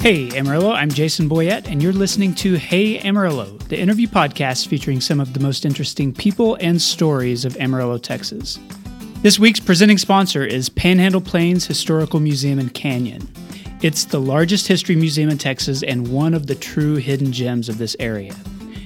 Hey Amarillo, I'm Jason Boyette, and you're listening to Hey Amarillo, the interview podcast featuring some of the most interesting people and stories of Amarillo, Texas. This week's presenting sponsor is Panhandle Plains Historical Museum and Canyon. It's the largest history museum in Texas and one of the true hidden gems of this area.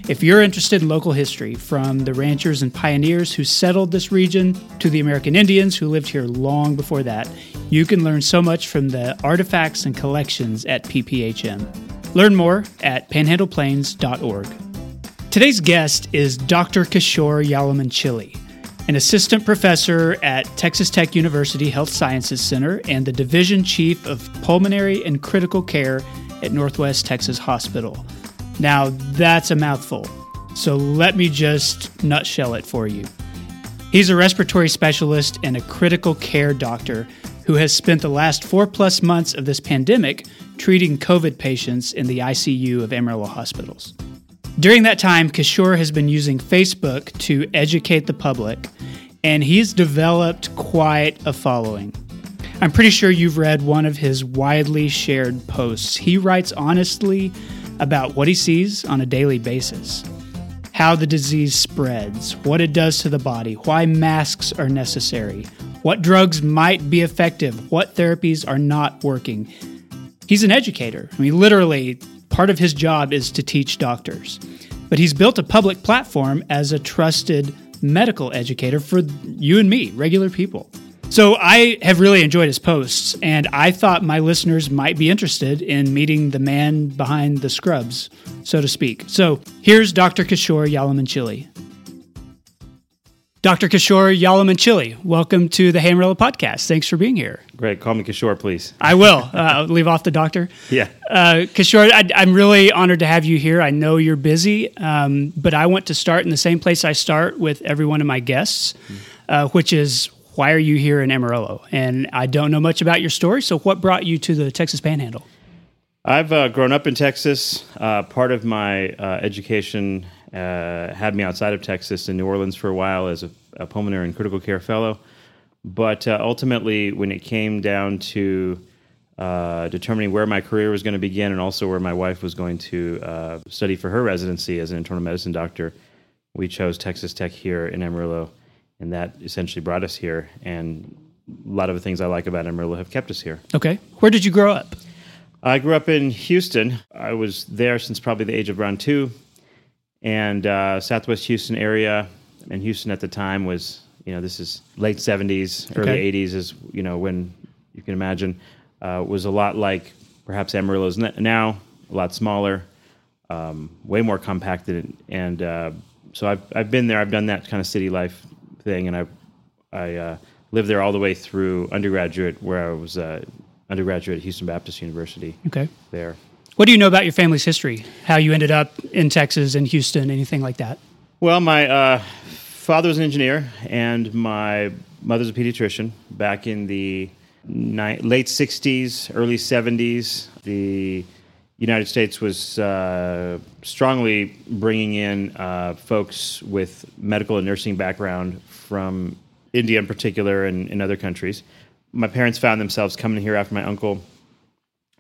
If you're interested in local history, from the ranchers and pioneers who settled this region to the American Indians who lived here long before that, you can learn so much from the artifacts and collections at PPHM. Learn more at panhandleplains.org. Today's guest is Dr. Kishore Yalamanchili, an assistant professor at Texas Tech University Health Sciences Center and the division chief of pulmonary and critical care at Northwest Texas Hospital. Now, that's a mouthful, so let me just nutshell it for you. He's a respiratory specialist and a critical care doctor who has spent the last four plus months of this pandemic treating COVID patients in the ICU of Amarillo hospitals. During that time, Kishore has been using Facebook to educate the public, and he's developed quite a following. I'm pretty sure you've read one of his widely shared posts. He writes honestly about what he sees on a daily basis how the disease spreads, what it does to the body, why masks are necessary, what drugs might be effective, what therapies are not working. He's an educator. I mean, literally, part of his job is to teach doctors. But he's built a public platform as a trusted medical educator for you and me, regular people. So I have really enjoyed his posts, and I thought my listeners might be interested in meeting the man behind the scrubs, so to speak. So here's Dr. Kishore Yalamanchili. Dr. Kishore Yalamanchili, welcome to the Hey Amarillo podcast. Thanks for being here. Great. Call me Kishore, please. I will. Uh, leave off the doctor. Yeah. Uh, Kishore, I, am really honored to have you here. I know you're busy, um, but I want to start in the same place I start with every one of my guests, uh, which is why are you here in Amarillo? And I don't know much about your story, so what brought you to the Texas Panhandle? I've uh, grown up in Texas. Uh, part of my uh, education uh, had me outside of Texas in New Orleans for a while as a, a pulmonary and critical care fellow. But uh, ultimately, when it came down to uh, determining where my career was going to begin and also where my wife was going to study for her residency as an internal medicine doctor, we chose Texas Tech here in Amarillo and that essentially brought us here. And a lot of the things I like about Amarillo have kept us here. Okay, where did you grow up? I grew up in Houston. I was there since probably the age of around two, and uh, Southwest Houston area. And Houston at the time was, you know, this is late '70s, early okay. '80s, is you know when you can imagine uh, was a lot like perhaps Amarillo is now, a lot smaller, um, way more compacted, and uh, so I've I've been there. I've done that kind of city life thing, and I I uh, lived there all the way through undergraduate, where I was uh, undergraduate at Houston Baptist University. Okay. There. What do you know about your family's history? How you ended up in Texas and Houston, anything like that? Well, my uh, father was an engineer, and my mother's a pediatrician. Back in the ni- late '60s, early '70s, the United States was uh, strongly bringing in uh, folks with medical and nursing background from India in particular and in other countries. My parents found themselves coming here after my uncle.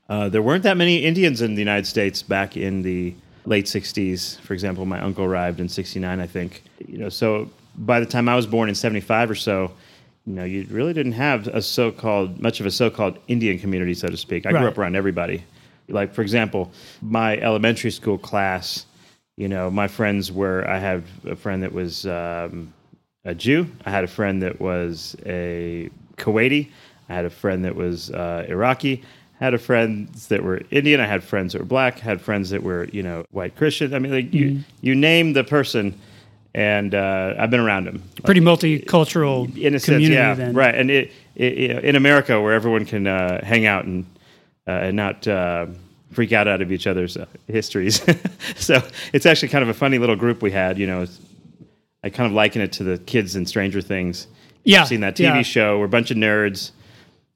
Uh, there weren't that many Indians in the United States back in the late 60s. For example, my uncle arrived in 69, I think. You know, so by the time I was born in 75 or so, you know, you really didn't have a so-called much of a so-called Indian community, so to speak. I right. grew up around everybody. Like for example, my elementary school class, you know, my friends were. I had a friend that was um, a Jew. I had a friend that was a Kuwaiti. I had a friend that was uh, Iraqi. I had a friends that were Indian. I had friends that were black. I had friends that were you know white Christian. I mean, like you, mm-hmm. you name the person, and uh, I've been around them. Pretty like, multicultural in a sense, yeah, then. right. And it, it, in America, where everyone can uh, hang out and uh, and not uh, freak out out of each other's uh, histories. so it's actually kind of a funny little group we had. You know, I kind of liken it to the kids in Stranger Things. Yeah, You've seen that TV yeah. show? We're a bunch of nerds,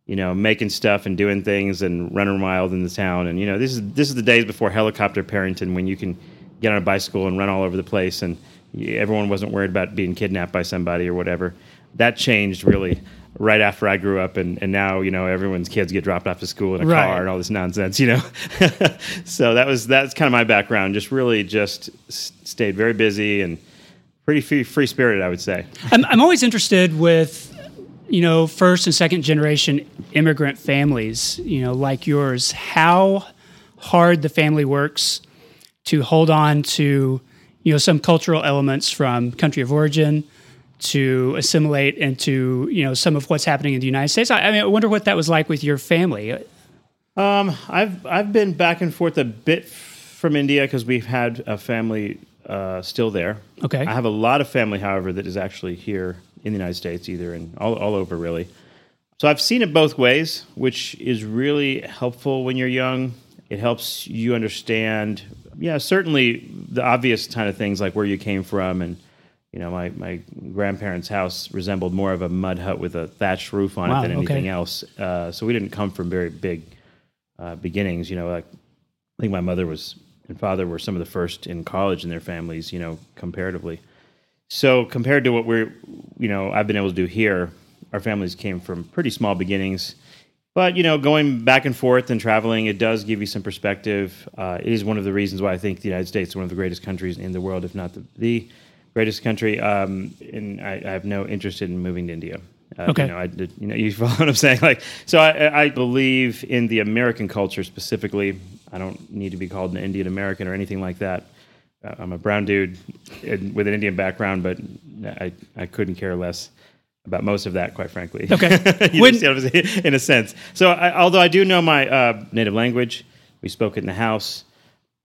you know, making stuff and doing things and running wild in the town. And you know, this is this is the days before helicopter parenting when you can get on a bicycle and run all over the place, and everyone wasn't worried about being kidnapped by somebody or whatever. That changed really right after I grew up, and, and now you know everyone's kids get dropped off to school in a Right. car and all this nonsense, you know. so that was that's kind of my background. Just really just stayed very busy and pretty free, free spirited, I would say. I'm, I'm always interested with, you know, first and second generation immigrant families, you know, like yours, how hard the family works to hold on to, you know, some cultural elements from country of origin to assimilate into, you know, some of what's happening in the United States. I, I mean, I wonder what that was like with your family. Um, I've I've been back and forth a bit from India because we've had a family uh, still there. Okay. I have a lot of family, however, that is actually here in the United States, either in all all over really. So I've seen it both ways, which is really helpful when you're young. It helps you understand, yeah, certainly the obvious kind of things like where you came from and. You know, my, my grandparents' house resembled more of a mud hut with a thatched roof on Wow, it than anything okay. else. Uh, so we didn't come from very big uh, beginnings. You know, like I think my mother was and father were some of the first in college in their families. You know, comparatively. So compared to what we're, you know, I've been able to do here, our families came from pretty small beginnings. But you know, going back and forth and traveling, it does give you some perspective. Uh, it is one of the reasons why I think the United States is one of the greatest countries in the world, if not the, the greatest country. Um, and I, I have no interest in moving to India. Uh, Okay. You know, I you know, you follow what I'm saying? Like, so I, I believe in the American culture specifically. I don't need to be called an Indian American or anything like that. Uh, I'm a brown dude with an Indian background, but I, I couldn't care less about most of that, quite frankly. Okay. You When- understand what I'm saying? in a sense. So, I, although I do know my uh, native language, we spoke it in the house,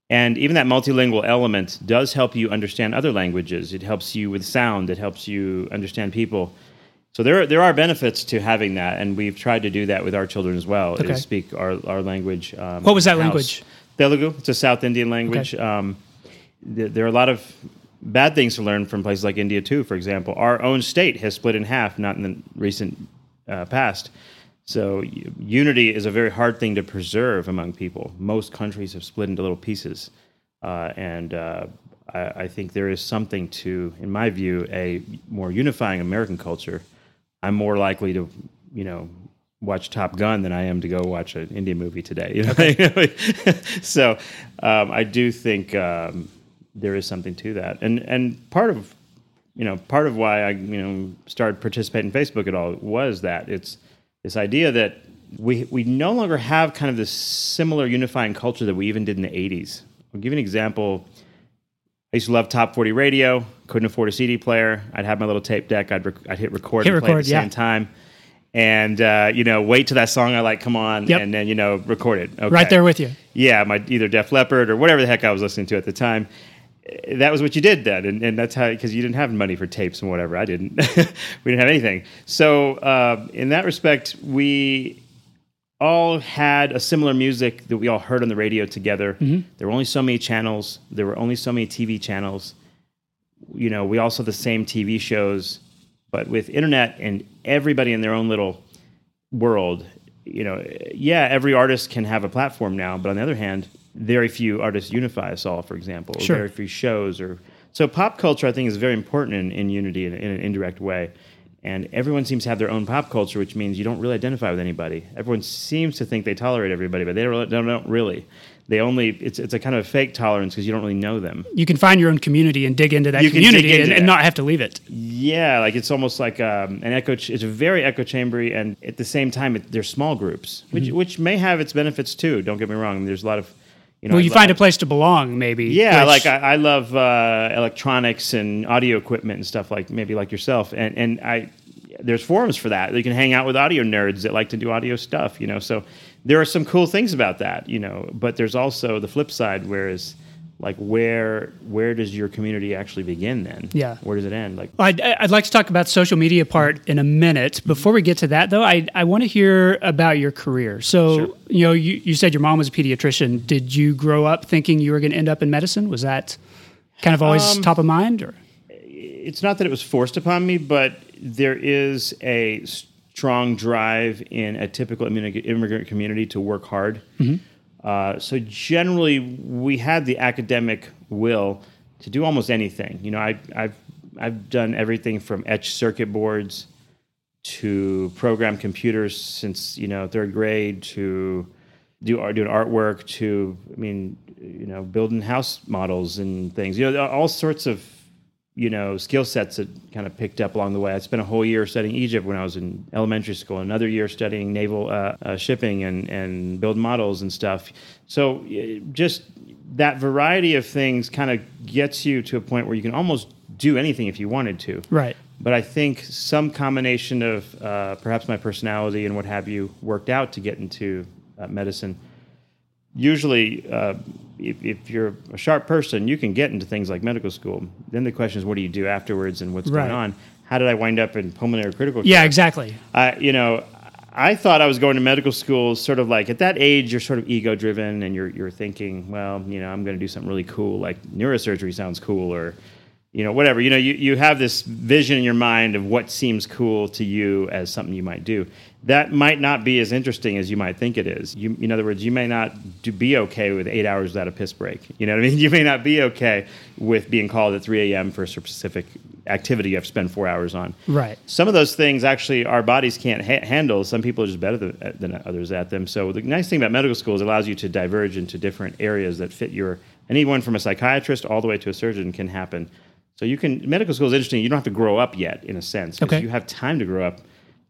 and even that multilingual element does help you understand other languages. It helps you with sound. It helps you understand people. So there, there are benefits to having that, and we've tried to do that with our children as well. Okay. Is speak our, our language. Um, What was that house. language? Telugu. It's a South Indian language. Um, th- there are a lot of bad things to learn from places like India too. For example, our own state has split in half, not in the recent uh, past. So y- unity is a very hard thing to preserve among people. Most countries have split into little pieces, uh, and uh, I, I think there is something to, in my view, a more unifying American culture. I'm more likely to, you know, watch Top Gun than I am to go watch an Indian movie today. You know? so um, I do think um, there is something to that, and and part of you know part of why I you know started participating in Facebook at all was that it's this idea that we we no longer have kind of this similar unifying culture that we even did in the 80s. I'll give you an example. I used to love top 40 radio. Couldn't afford a CD player. I'd have my little tape deck. I'd, rec- I'd hit record Hit and play at record, the yeah. same time. And, uh, you know, wait till that song I like come on Yep. and then, you know, record it. Okay. Right there with you. Yeah, my either Def Leppard or whatever the heck I was listening to at the time. Eh, That was what you did then, and, and that's how because you didn't have money for tapes and whatever. I didn't. we didn't have anything. So uh, in that respect, we all had a similar music that we all heard on the radio together. There were only so many channels. There were only so many TV channels. You know, we all saw the same TV shows, but with internet and everybody in their own little world, you know, yeah, every artist can have a platform now, but on the other hand, very few artists unify us all, for example, or Sure. very few shows or so pop culture I think is very important in, in unity in, in an indirect way. And everyone seems to have their own pop culture, which means you don't really identify with anybody. Everyone seems to think they tolerate everybody, but they don't, they don't really. They only it's it's a kind of fake tolerance because you don't really know them. You can find your own community and dig into that You community into and, and not have to leave it. Yeah, like it's almost like um, an echo. Ch- it's a very echo chambery, and at the same time, it, they're small groups, which Mm-hmm. which may have its benefits too. Don't get me wrong. There's a lot of, you know, Well, you lo- find a place to belong, maybe. Yeah, which- like I, I love uh, electronics and audio equipment and stuff like maybe like yourself, and and I there's forums for that. You can hang out with audio nerds that like to do audio stuff, you know. So there are some cool things about that, you know. But there's also the flip side, whereas like where where does your community actually begin then? Yeah. where does it end? Like I'd, I'd like to talk about social media part in a minute. Before we get to that, though, I, I want to hear about your career. So, Sure. you know, you, you said your mom was a pediatrician. Did you grow up thinking you were going to end up in medicine? Was that kind of always Um, top of mind? Or it's not that it was forced upon me, but there is a strong drive in a typical immigrant community to work hard. Uh, so generally, we had the academic will to do almost anything. You know, I, I've I've done everything from etch circuit boards to program computers since you know third grade to do art, doing artwork to I mean you know building house models and things you know all sorts of you know skill sets that kind of picked up along the way. I spent a whole year studying Egypt when I was in elementary school. Another year studying naval uh, uh, shipping and and build models and stuff. So just that variety of things kind of gets you to a point where you can almost do anything if you wanted to. Right. But I think some combination of uh, perhaps my personality and what have you worked out to get into uh, medicine. Usually, uh, if, if, you're a sharp person, you can get into things like medical school. Then the question is, what do you do afterwards and what's right. going on? How did I wind up in pulmonary critical care? Yeah, exactly. I, you know, I thought I was going to medical school sort of like at that age, you're sort of ego driven and you're, you're thinking, well, you know, I'm going to do something really cool, like neurosurgery sounds cool or, you know, whatever. You know, you, you have this vision in your mind of what seems cool to you as something you might do. That might not be as interesting as you might think it is. You, in other words, you may not do, be okay with eight hours without a piss break. You know what I mean? You may not be okay with being called at 3 a.m. for a specific activity you have to spend four hours on. Right. Some of those things actually our bodies can't ha- handle. Some people are just better than, than others at them. So the nice thing about medical school is it allows you to diverge into different areas that fit your. Anyone from a psychiatrist all the way to a surgeon can happen. So you can medical school is interesting. You don't have to grow up yet, in a sense, okay. you have time to grow up.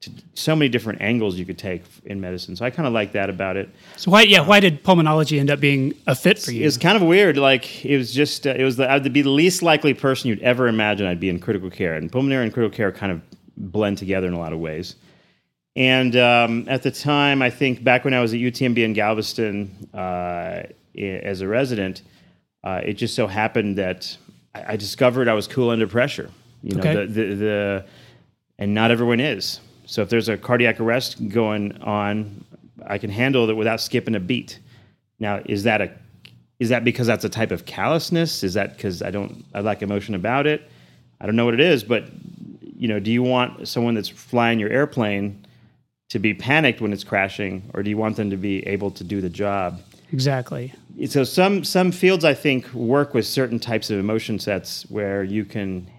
To so many different angles you could take in medicine. So I kind of like that about it. So why, yeah, why did pulmonology end up being a fit for you? It's kind of weird. Like it was just, uh, it was the, I'd be the least likely person you'd ever imagine I'd be in critical care, and pulmonary and critical care kind of blend together in a lot of ways. And um, at the time, I think back when I was at UTMB in Galveston uh, as a resident, uh, it just so happened that I, discovered I was cool under pressure. You know, okay. the, the, the, and not everyone is. So if there's a cardiac arrest going on, I can handle it without skipping a beat. Now, is that a is that because that's a type of callousness? Is that because I don't I lack emotion about it? I don't know what it is, but you know, do you want someone that's flying your airplane to be panicked when it's crashing, or do you want them to be able to do the job? Exactly. So some some fields I think work with certain types of emotion sets where you can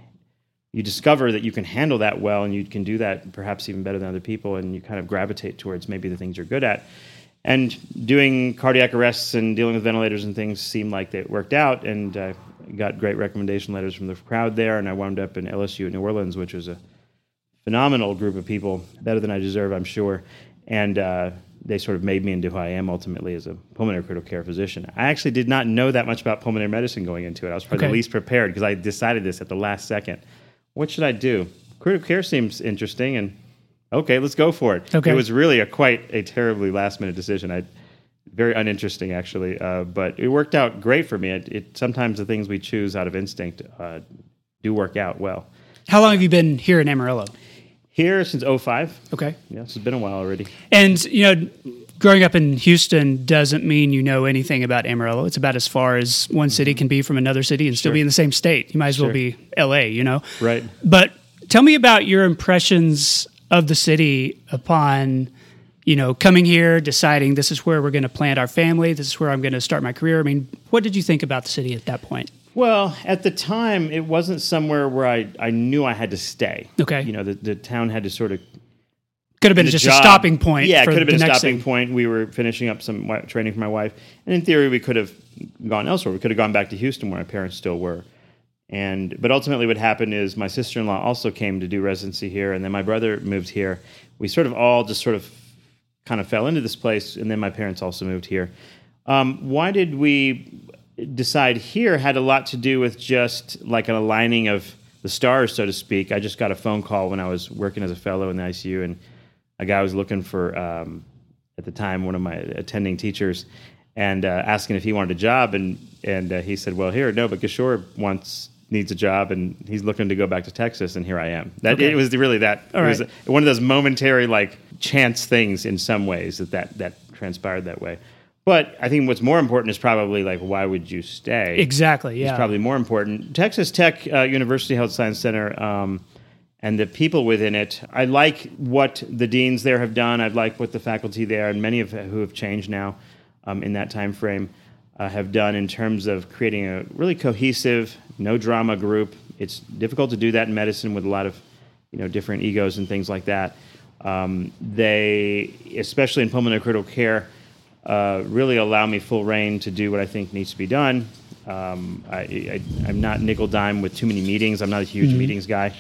you discover that you can handle that well and you can do that perhaps even better than other people and you kind of gravitate towards maybe the things you're good at. And doing cardiac arrests and dealing with ventilators and things seemed like they worked out and i got great recommendation letters from the crowd there and i wound up in lsu at new orleans which was a phenomenal group of people better than i deserve i'm sure. And uh, they sort of made me into who I am ultimately as a pulmonary critical care physician. I actually did not know that much about pulmonary medicine going into it. I was probably okay. the least prepared because I decided this at the last second. What should I do? Critical care seems interesting, and okay, let's go for it. Okay. It was really a quite a terribly last minute decision. I very uninteresting actually, uh, but it worked out great for me. It, it, sometimes the things we choose out of instinct uh, do work out well. How long have you been here in Amarillo? Here since 05. Okay. Yeah, it's been a while already. And, you know, growing up in Houston doesn't mean you know anything about Amarillo. It's about as far as one city mm-hmm. can be from another city and still sure. be in the same state. You might as well sure. be LA, you know? Right. But tell me about your impressions of the city upon, you know, coming here, deciding this is where we're going to plant our family, this is where I'm going to start my career. I mean, what did you think about the city at that point? Well, at the time, it wasn't somewhere where I, I knew I had to stay. Okay. You know, the, the town had to sort of. Could have been just job. a stopping point. Yeah, it could have been a stopping thing. point. We were finishing up some training for my wife. And in theory, we could have gone elsewhere. We could have gone back to Houston where my parents still were. And but ultimately, what happened is my sister in law also came to do residency here, and then my brother moved here. We sort of all just sort of kind of fell into this place, and then my parents also moved here. Um, why did we decide here had a lot to do with just like an aligning of the stars, so to speak. I just got a phone call when I was working as a fellow in the ICU, and a guy was looking for, um, at the time, one of my attending teachers, and uh, asking if he wanted a job, and and uh, he said, "Well, here, no, but Kishore wants." needs a job and he's looking to go back to Texas and here I am. That okay. it was really that All it was one of those momentary like chance things in some ways that that, that transpired that way. But I think what's more important is probably like why would you stay? Exactly. Yeah. It's probably more important. Texas Tech uh, University Health Science Center um, and the people within it. I like what the deans there have done. I like what the faculty there and many of who have changed now um, in that time frame uh, have done in terms of creating a really cohesive, no drama group. It's difficult to do that in medicine with a lot of you know different egos and things like that. Um, they, especially in pulmonary critical care, uh, really allow me full rein to do what I think needs to be done. Um, I, am not nickel dime with too many meetings. I'm not a huge mm-hmm. meetings guy.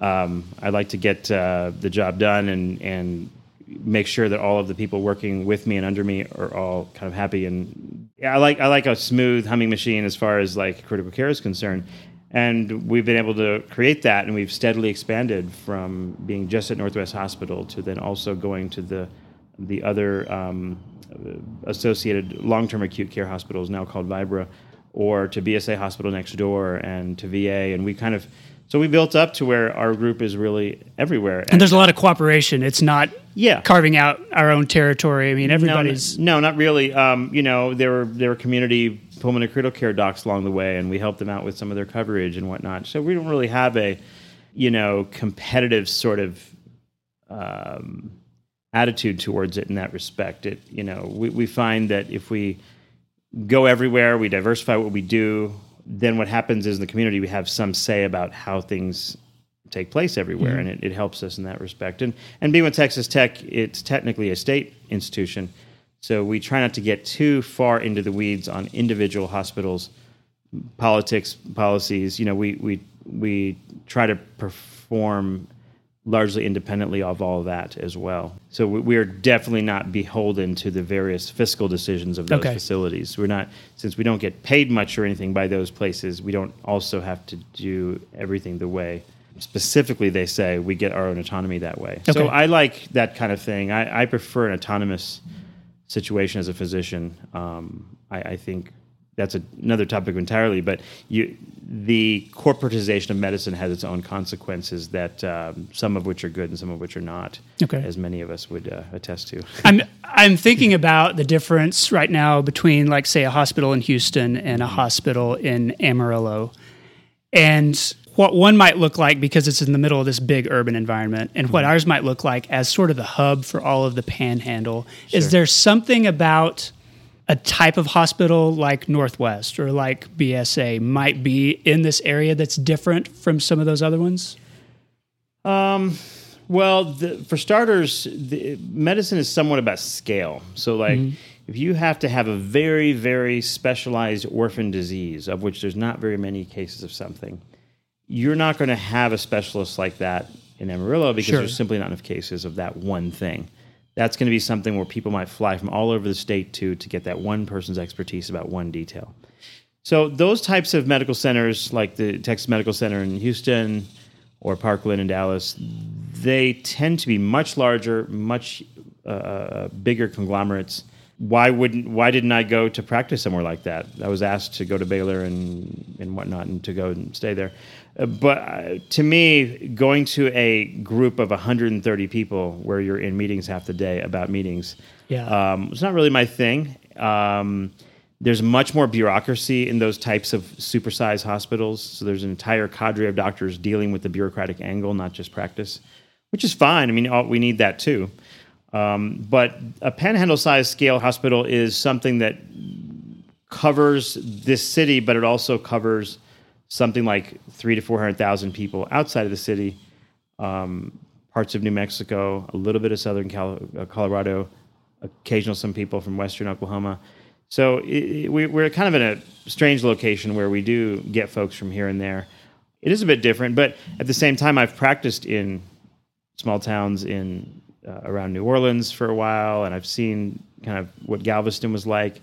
Um, I like to get uh, the job done and and make sure that all of the people working with me and under me are all kind of happy. And yeah, I like I like a smooth humming machine as far as like critical care is concerned. And we've been able to create that, and we've steadily expanded from being just at Northwest Hospital to then also going to the the other um, associated long-term acute care hospitals now called Vibra, or to BSA Hospital next door and to VA, and we kind of so we built up to where our group is really everywhere. And, and there's a lot of cooperation. It's not yeah carving out our own territory. I mean, everybody's no, no not really. Um, you know, there were there were community pulmonary critical care docs along the way, and we helped them out with some of their coverage and whatnot. So we don't really have a you know competitive sort of um, attitude towards it in that respect. It you know we, we find that if we go everywhere, we diversify what we do. Then what happens is in the community we have some say about how things take place everywhere, mm-hmm. and it, it, helps us in that respect. And and being with Texas Tech, it's technically a state institution, so we try not to get too far into the weeds on individual hospitals, politics, policies. You know, we we we try to perform largely independently of all of that as well. So we are definitely not beholden to the various fiscal decisions of those okay. facilities. We're not since we don't get paid much or anything by those places. We don't also have to do everything the way specifically they say we get our own autonomy that way. Okay. So I like that kind of thing. I, I prefer an autonomous situation as a physician. Um, I, I think that's a, another topic entirely. But you, the corporatization of medicine has its own consequences that um, some of which are good and some of which are not. Okay. As many of us would uh, attest to. I'm I'm thinking about the difference right now between, like, say, a hospital in Houston and a hospital in Amarillo, and what one might look like because it's in the middle of this big urban environment, and what mm-hmm. ours might look like as sort of the hub for all of the Panhandle. Sure. Is there something about a type of hospital like Northwest or like BSA might be in this area that's different from some of those other ones? Um, well, the, for starters, the, medicine is somewhat about scale. So, like, mm-hmm. if you have to have a very, very specialized orphan disease, of which there's not very many cases of something, you're not going to have a specialist like that in Amarillo because sure. there's simply not enough cases of that one thing that's going to be something where people might fly from all over the state to to get that one person's expertise about one detail. So those types of medical centers, like the Texas Medical Center in Houston or Parkland in Dallas, they tend to be much larger, much uh, uh bigger conglomerates. Why wouldn't? Why didn't I go to practice somewhere like that? I was asked to go to Baylor and and whatnot, and to go and stay there but uh, to me, going to a group of 130 people where you're in meetings half the day about meetings, yeah, um, it's not really my thing. Um, there's much more bureaucracy in those types of supersized hospitals. So there's an entire cadre of doctors dealing with the bureaucratic angle, not just practice, which is fine. I mean, all, we need that too. Um, but a panhandle-sized scale hospital is something that covers this city, but it also covers something like three to four hundred thousand people outside of the city, um, parts of New Mexico, a little bit of southern Cal- uh, Colorado, occasional some people from western Oklahoma. So it, we, we're kind of in a strange location where we do get folks from here and there. It is a bit different, but at the same time, I've practiced in small towns in uh, around New Orleans for a while, and I've seen kind of what Galveston was like.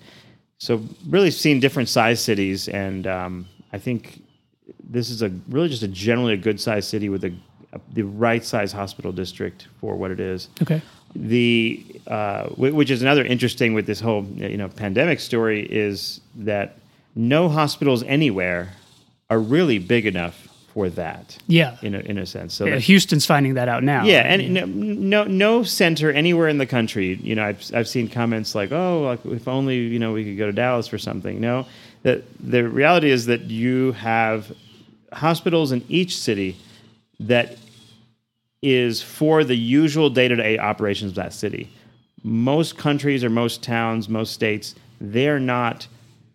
So really seen different size cities, and um, I think this is a really just a generally a good sized city with a, a, the right size hospital district for what it is. Okay. The uh, which is another interesting with this whole you know pandemic story is that no hospitals anywhere are really big enough for that. Yeah, in a, in a sense. So yeah, Houston's finding that out now. Yeah, and no, no, no center anywhere in the country. You know, I've I've seen comments like, "Oh, like if only you know we could go to Dallas for something." No, the the reality is that you have hospitals in each city that is for the usual day-to-day operations of that city. Most countries or most towns, most states, they're not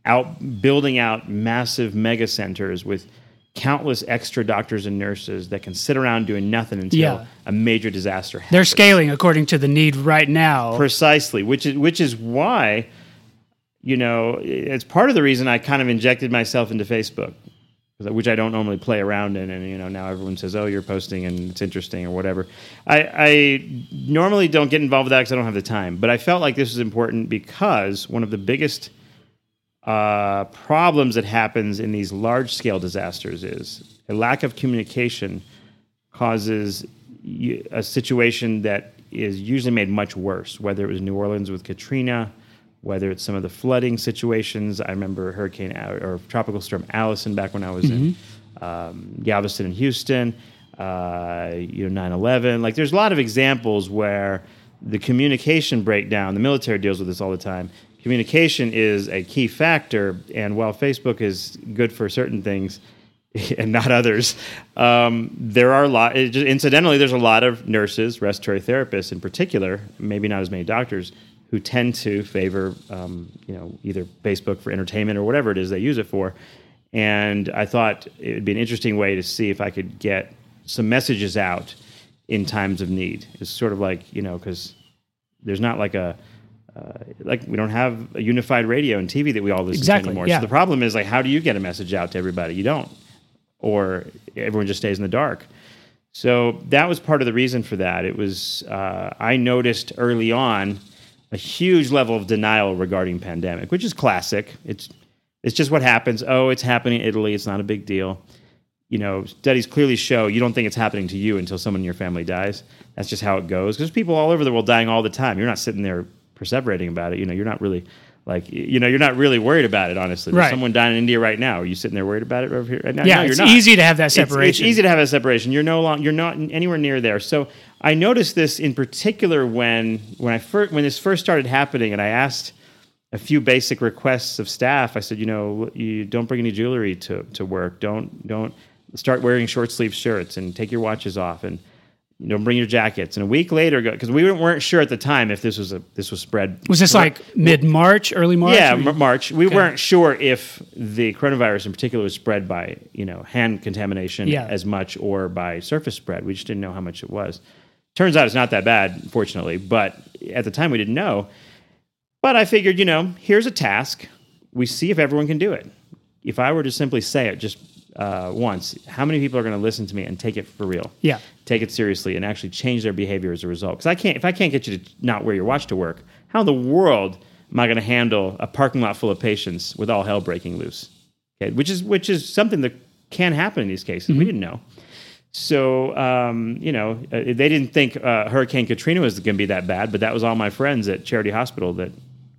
out building out massive mega centers with countless extra doctors and nurses that can sit around doing nothing until Yeah. a major disaster happens. They're scaling according to the need right now. Precisely, which is which is why, you know, it's part of the reason I kind of injected myself into Facebook, which I don't normally play around in, and you know now everyone says, "Oh, you're posting and it's interesting" or whatever. I, I normally don't get involved with that because I don't have the time, but I felt like this was important because one of the biggest uh, problems that happens in these large scale disasters is a lack of communication causes a situation that is usually made much worse, whether it was New Orleans with Katrina, whether it's some of the flooding situations. I remember Hurricane or Tropical Storm Allison back when I was in um, Galveston and Houston, uh, you know, 9 11. Like, there's a lot of examples where the communication breakdown, the military deals with this all the time. Communication is a key factor, and while Facebook is good for certain things, and not others. Um, there are a lot. it just- incidentally, there's a lot of nurses, respiratory therapists in particular, maybe not as many doctors, who tend to favor, um, you know, either Facebook for entertainment or whatever it is they use it for. And I thought it would be an interesting way to see if I could get some messages out in times of need. It's sort of like you know, because there's not like a uh, like we don't have a unified radio and TV that we all listen Exactly, to anymore. yeah. So the problem is like, how do you get a message out to everybody? You don't, or everyone just stays in the dark. So that was part of the reason for that. It was uh, I noticed early on a huge level of denial regarding pandemic, which is classic. It's it's just what happens. Oh, it's happening in Italy. It's not a big deal. You know, studies clearly show you don't think it's happening to you until someone in your family dies. That's just how it goes. Because people all over the world dying all the time. You're not sitting there perseverating about it. You know, you're not really like you know you're not really worried about it. Honestly, There's Right. someone dying in India right now. Are you sitting there worried about it over here right now? yeah, no, you're it's not easy to have that separation. It's, easy to have that separation. You're no long, you're not anywhere near there. So I noticed this in particular when when I first when this first started happening, and I asked a few basic requests of staff. I said, you know, you don't bring any jewelry to to work. Don't don't start wearing short sleeve shirts and take your watches off and. You don't bring your jackets. And a week later, because we weren't sure at the time if this was a this was spread. Was this like mid March, early March? Yeah, M- March. We weren't sure if the coronavirus in particular was spread by you know hand contamination Yeah. as much or by surface spread. We just didn't know how much it was. Turns out it's not that bad, fortunately. But at the time, we didn't know. But I figured, you know, here's a task. We see if everyone can do it. If I were to simply say it just uh, once, how many people are going to listen to me and take it for real? Yeah. Take it seriously and actually change their behavior as a result. Because I can't, if I can't get you to not wear your watch to work, how in the world am I going to handle a parking lot full of patients with all hell breaking loose? Okay, which is which is something that can happen in these cases. We didn't know. So um, you know, uh, they didn't think uh, Hurricane Katrina was going to be that bad, but that was all my friends at Charity Hospital that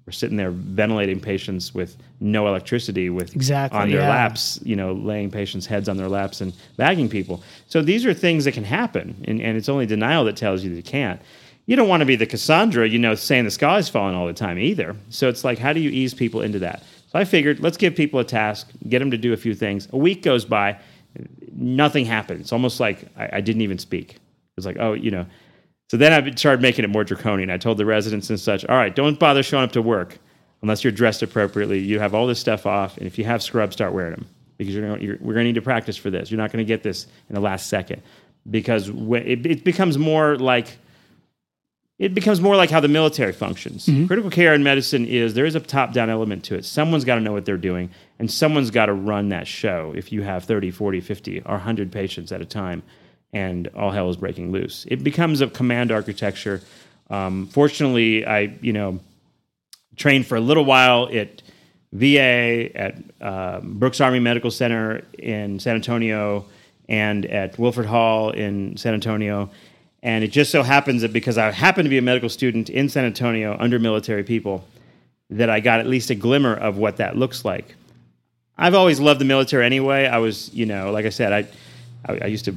were sitting there ventilating patients with no electricity, with Exactly, on their yeah. laps, you know, laying patients' heads on their laps and bagging people. So these are things that can happen, and, and it's only denial that tells you that it can't. You don't want to be the Cassandra, you know, saying the sky is falling all the time either. So it's like, how do you ease people into that? So I figured, let's give people a task, get them to do a few things. A week goes by, nothing happens. It's almost like I, I didn't even speak. It's like, oh, you know. So then I started making it more draconian. I told the residents and such, all right, don't bother showing up to work unless you're dressed appropriately. You have all this stuff off, and if you have scrubs, start wearing them because you're, gonna, you're we're going to need to practice for this. You're not going to get this in the last second because it, it becomes more like it becomes more like how the military functions. Mm-hmm. Critical care in medicine is there is a top down element to it. Someone's got to know what they're doing, and someone's got to run that show if you have 30, 40, 50, or 100 patients at a time and all hell is breaking loose. It becomes a command architecture. Um, fortunately, I, you know, trained for a little while at VA, at um, Brooks Army Medical Center in San Antonio, and at Wilford Hall in San Antonio. And it just so happens that because I happen to be a medical student in San Antonio under military people, that I got at least a glimmer of what that looks like. I've always loved the military anyway. I was, you know, like I said, I, I, I used to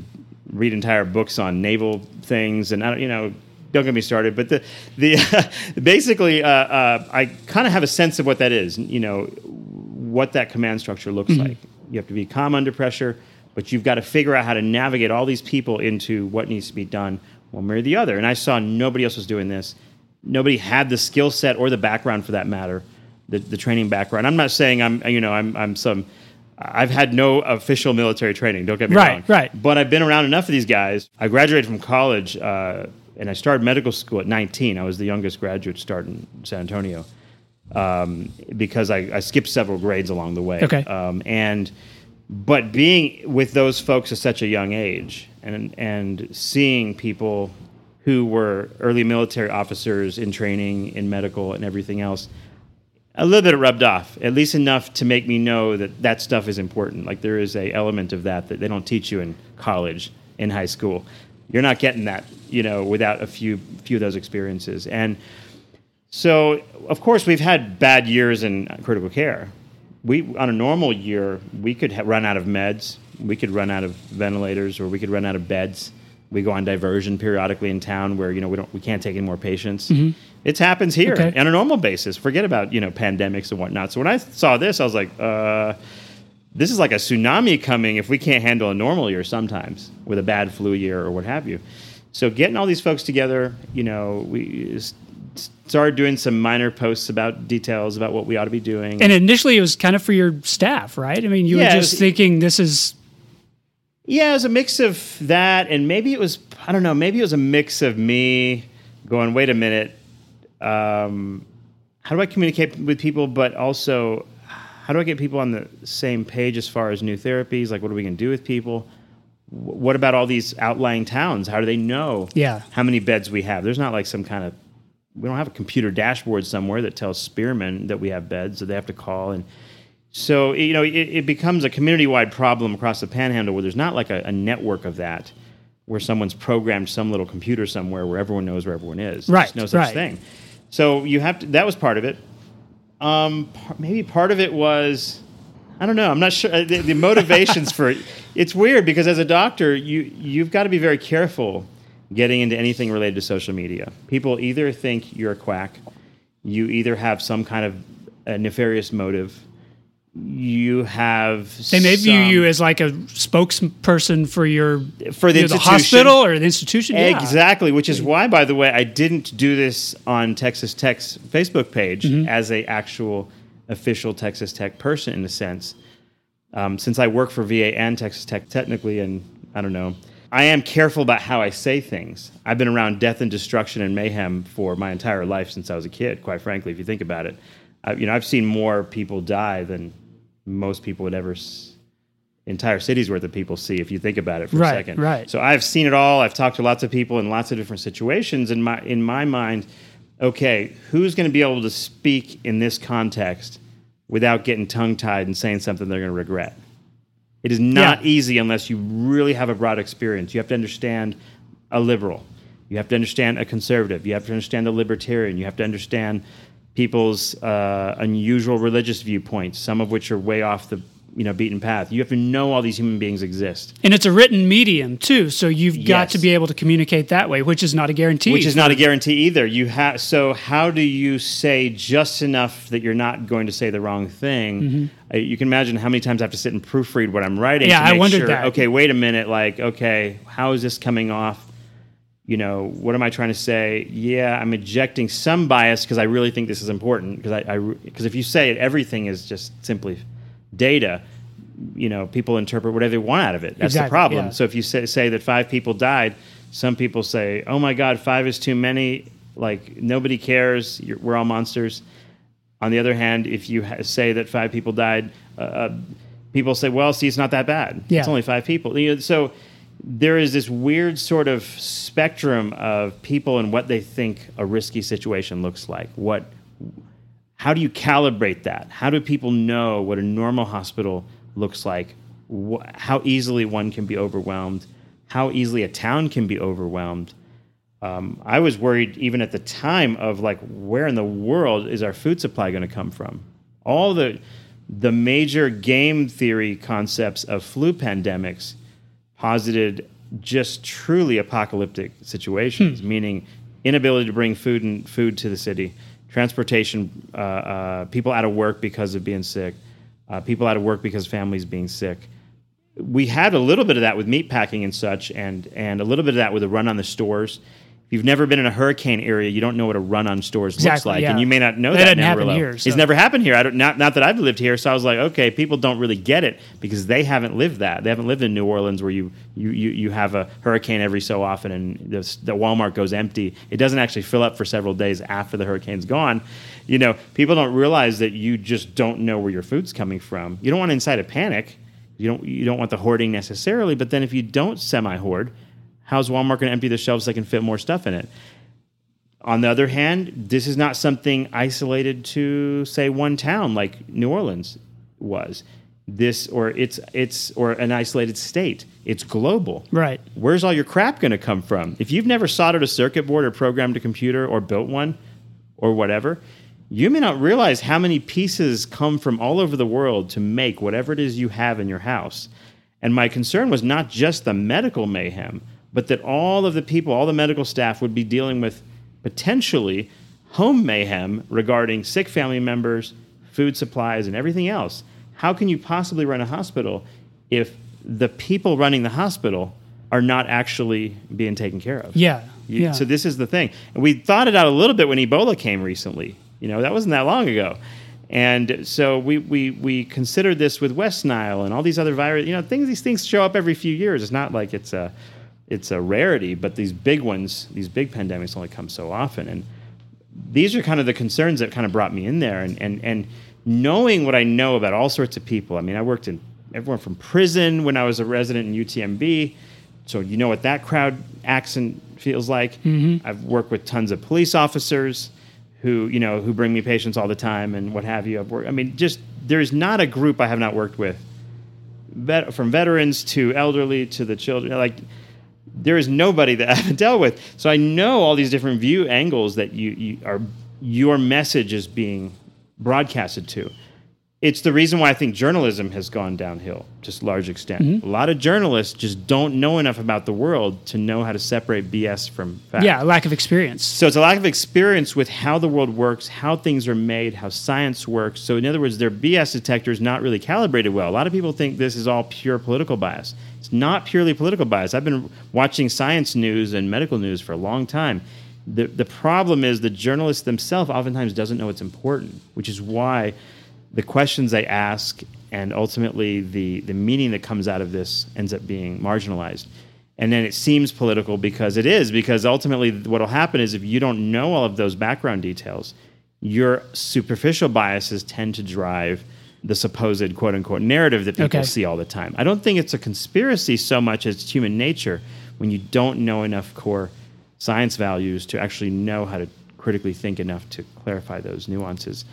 read entire books on naval things, and I don't, you know, don't get me started. But the the basically, uh, uh, I kind of have a sense of what that is. You know, what that command structure looks like. You have to be calm under pressure, but you've got to figure out how to navigate all these people into what needs to be done one way or the other. And I saw nobody else was doing this. Nobody had the skill set or the background for that matter, the, the training background. I'm not saying I'm you know I'm I'm some I've had no official military training. Don't get me Right, wrong. right. right. But I've been around enough of these guys. I graduated from college, uh, and I started medical school at 19. I was the youngest graduate start in San Antonio um, because I, I skipped several grades along the way. Okay. Um, and but being with those folks at such a young age and and seeing people who were early military officers in training in medical and everything else a little bit rubbed off at least enough to make me know that that stuff is important like there is a element of that that they don't teach you in college in high school you're not getting that you know without a few few of those experiences and so, of course, we've had bad years in critical care. We, on a normal year, we could ha- run out of meds, we could run out of ventilators, or we could run out of beds. We go on diversion periodically in town where you know we don't we can't take any more patients. Mm-hmm. It happens here Okay. on a normal basis. Forget about you know pandemics and whatnot. So when I saw this, I was like, uh, this is like a tsunami coming if we can't handle a normal year sometimes with a bad flu year or what have you. So getting all these folks together, you know, we started doing some minor posts about details about what we ought to be doing. And initially, it was kind of for your staff, right? I mean, you Yeah, were just was- thinking this is yeah, it was a mix of that, and maybe it was I don't know, maybe it was a mix of me going, wait a minute, um, how do I communicate with people, but also how do I get people on the same page as far as new therapies? Like, what are we going to do with people? Wh- What about all these outlying towns? How do they know Yeah. how many beds we have? There's not like some kind of we don't have a computer dashboard somewhere that tells Spearman that we have beds, so they have to call and so you know it, it becomes a community-wide problem across the Panhandle where there's not like a, a network of that, where someone's programmed some little computer somewhere where everyone knows where everyone is. Right, There's no such right. thing. So you have to. That was part of it. Um, par- maybe part of it was. I don't know. I'm not sure uh, the, the motivations for it. It's weird because as a doctor, you you've got to be very careful getting into anything related to social media. People either think you're a quack, you either have some kind of uh, nefarious motive, you have they may view you as like a spokesperson for your For the you know, institution. hospital or the institution. Yeah. Exactly, which is why, by the way, I didn't do this on Texas Tech's Facebook page Mm-hmm. as a actual official Texas Tech person in a sense. Um, since I work for VA and Texas Tech technically, and I don't know, I am careful about how I say things. I've been around death and destruction and mayhem for my entire life since I was a kid. Quite frankly, if you think about it, I, you know, I've seen more people die than most people would ever. S- entire cities worth of people see if you think about it for Right, a second. right. So I've seen it all. I've talked to lots of people in lots of different situations. In my in my mind, okay, who's going to be able to speak in this context without getting tongue tied and saying something they're going to regret? It is not Yeah. easy unless you really have a broad experience. You have to understand a liberal. You have to understand a conservative. You have to understand a libertarian. You have to understand people's uh, unusual religious viewpoints, some of which are way off the you know beaten path. You have to know all these human beings exist. and it's a written medium too, so you've got to be able to communicate that way, which is not a guarantee. which is not a guarantee either. You have so how do you say just enough that you're not going to say the wrong thing? Uh, you can imagine how many times I have to sit and proofread what I'm writing. Yeah, to I wondered sure, that. Okay, wait a minute. Like, okay, how is this coming off? You know, what am I trying to say? Yeah, I'm ejecting some bias because I really think this is important. Because I, because if you say it, everything is just simply data. You know, people interpret whatever they want out of it. That's Exactly, the problem. yeah. So if you say, say that five people died, some people say, "Oh my God, five is too many." Like nobody cares. You're, we're all monsters. On the other hand, if you ha- say that five people died, uh, uh, people say, "Well, see, it's not that bad. Yeah. It's only five people." You know, so there is this weird sort of spectrum of people and what they think a risky situation looks like. What how do you calibrate that? How do people know what a normal hospital looks like? Wh- how easily one can be overwhelmed? How easily a town can be overwhelmed? Um, I was worried even at the time of like where in the world is our food supply going to come from? All the the major game theory concepts of flu pandemics posited just truly apocalyptic situations, meaning inability to bring food and food to the city, transportation, uh, uh, people out of work because of being sick, uh, people out of work because families being sick. We had a little bit of that with meat packing and such, and and a little bit of that with a run on the stores. If you've never been in a hurricane area, you don't know what a run on stores looks like, yeah. and you may not know That that. in Amarillo. here, so- It's never happened here. I don't not not that I've lived here, so I was like, okay, people don't really get it because they haven't lived that. They haven't lived in New Orleans where you you you, you have a hurricane every so often and the, the Walmart goes empty. It doesn't actually fill up for several days after the hurricane's gone. You know, people don't realize that you just don't know where your food's coming from. You don't want to incite a panic. You don't you don't want the hoarding necessarily, but then if you don't semi hoard, how's Walmart going to empty the shelves so they can fit more stuff in it? On the other hand, this is not something isolated to say one town like New Orleans was. This or it's it's or an isolated state. It's global. Right. Where's all your crap going to come from? If you've never soldered a circuit board or programmed a computer or built one or whatever, you may not realize how many pieces come from all over the world to make whatever it is you have in your house. And my concern was not just the medical mayhem, but that all of the people, all the medical staff would be dealing with potentially home mayhem regarding sick family members, food supplies, and everything else. How can you possibly run a hospital if the people running the hospital are not actually being taken care of? Yeah. You- yeah. So this is the thing. And we thought it out a little bit when Ebola came recently. You know, that wasn't that long ago. And so we, we, we considered this with West Nile and all these other viruses. You know, things these things show up every few years. It's not like it's a it's a rarity, but these big ones, these big pandemics only come so often. And these are kind of the concerns that kind of brought me in there and, and, and knowing what I know about all sorts of people. I mean, I worked in everyone from prison when I was a resident in UTMB. So you know what that crowd accent feels like. Mm-hmm. I've worked with tons of police officers who, you know, who bring me patients all the time and what have you. I've worked, I mean, just there's not a group I have not worked with, vet, from veterans to elderly to the children. Like there is nobody that I haven't dealt with. So I know all these different view angles that you, you are your message is being broadcasted to. It's the reason why I think journalism has gone downhill to a large extent. Mm-hmm. A lot of journalists just don't know enough about the world to know how to separate BS from fact. yeah. Lack of experience. So it's a lack of experience with how the world works, how things are made, how science works. So in other words, their BS detector is not really calibrated well. A lot of people think this is all pure political bias. It's not purely political bias. I've been watching science news and medical news for a long time. The, the problem is the journalist themselves oftentimes doesn't know what's important, which is why the questions they ask and ultimately the, the meaning that comes out of this ends up being marginalized. And then it seems political because it is, because ultimately what will happen is if you don't know all of those background details, your superficial biases tend to drive the supposed quote unquote narrative that people Okay. see all the time. I don't think it's a conspiracy so much as it's human nature when you don't know enough core science values to actually know how to critically think enough to clarify those nuances.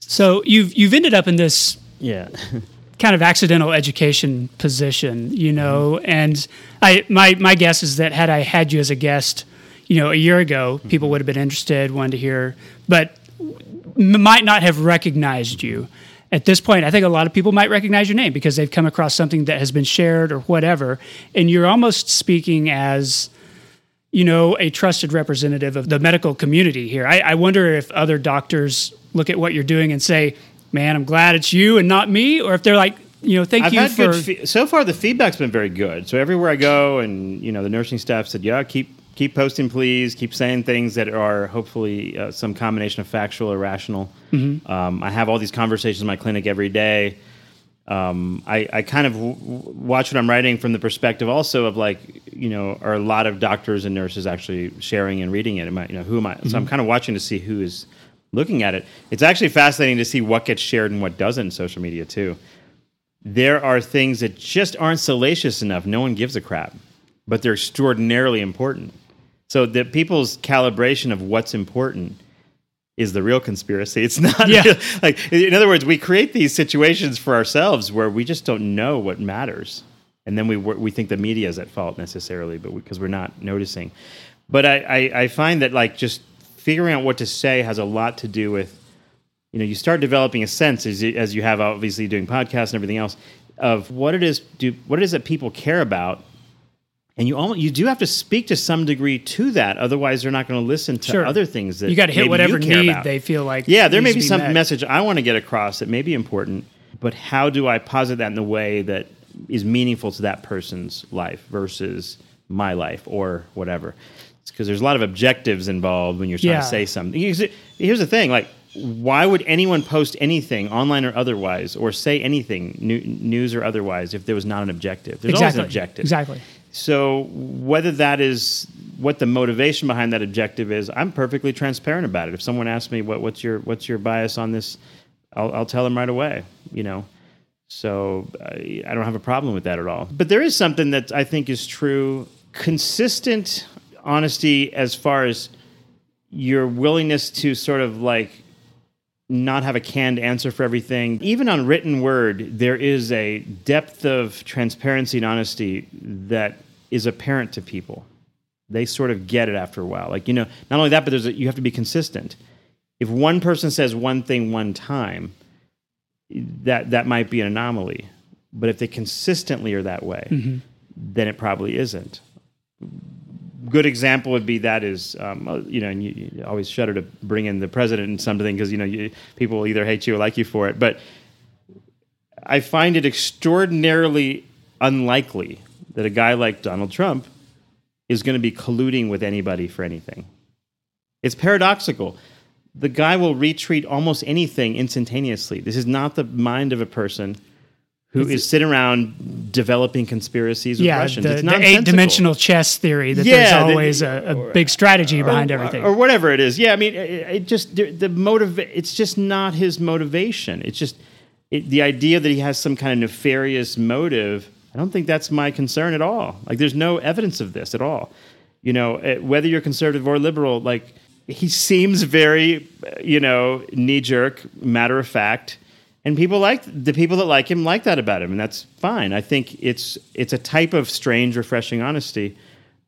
So you've you've ended up in this Yeah. kind of accidental education position, you mm-hmm. know, and I my my guess is that had I had you as a guest, you know, a year ago, mm-hmm. people would have been interested, wanted to hear, but m- might not have recognized you. At this point, I think a lot of people might recognize your name because they've come across something that has been shared or whatever, and you're almost speaking as you know, a trusted representative of the medical community here. I, I wonder if other doctors look at what you're doing and say, "Man, I'm glad it's you and not me," or if they're like, you know, thank I've you had for. fe- so far. The feedback's been very good. So everywhere I go, and you know, the nursing staff said, "Yeah, keep keep posting, please. Keep saying things that are hopefully uh, some combination of factual or rational." Mm-hmm. Um, I have all these conversations in my clinic every day. Um, I, I kind of w- watch what I'm writing from the perspective also of like, you know, are a lot of doctors and nurses actually sharing and reading it? Am I, you know, who am I? So I'm kind of watching to see who is looking at it. It's actually fascinating to see what gets shared and what doesn't in social media too there are things that just aren't salacious enough. No one gives a crap, but they're extraordinarily important. So that people's calibration of what's important is the real conspiracy. It's not Yeah. real- like in other words, we create these situations for ourselves where we just don't know what matters, and then we we think the media is at fault necessarily, but because we, are not noticing. But I, I I find that like just figuring out what to say has a lot to do with you know you start developing a sense as you, as you have obviously doing podcasts and everything else of what it is do what it is that people care about and you almost, you do have to speak to some degree to that otherwise they're not going to listen to Sure. other things that you got to hit whatever need about. they feel like. yeah there may needs be some met. message i want to get across that may be important but how do i posit that in a way that is meaningful to that person's life versus my life or whatever because there's a lot of objectives involved when you're trying Yeah. to say something. Here's the thing: like, why would anyone post anything online or otherwise, or say anything, new, news or otherwise, if there was not an objective? There's always an objective. Exactly. So whether that is what the motivation behind that objective is, I'm perfectly transparent about it. If someone asks me what, what's your what's your bias on this, I'll, I'll tell them right away. You know, so I, I don't have a problem with that at all. But there is something that I think is true: consistent honesty as far as your willingness to sort of like not have a canned answer for everything. Even on written word, there is a depth of transparency and honesty that is apparent to people. They sort of get it after a while. Like, you know, not only that, but there's a, you have to be consistent. If one person says one thing one time, that that might be an anomaly. But if they consistently are that way, mm-hmm. then it probably isn't good example would be that is um, uh, you know and you, you always shudder to bring in the president and something because you know you, people will either hate you or like you for it. But i find it extraordinarily unlikely that a guy like donald trump is going to be colluding with anybody for anything. It's paradoxical. The guy will retweet almost anything instantaneously. This is not the mind of a person who is sitting around developing conspiracies with Yeah, Russians. the, it's the eight-dimensional chess theory that Yeah, there's the- always a, a big strategy behind or, everything. or whatever it is. Yeah, I mean, it, it just the, the motive. It's just not his motivation. It's just it, the idea that he has some kind of nefarious motive. I don't think that's my concern at all. Like, there's no evidence of this at all. You know, eh, whether you're conservative or liberal, like he seems very, uh, you know, knee jerk, matter of fact. And people like the people that like him like that about him, and that's fine. I think it's it's a type of strange, refreshing honesty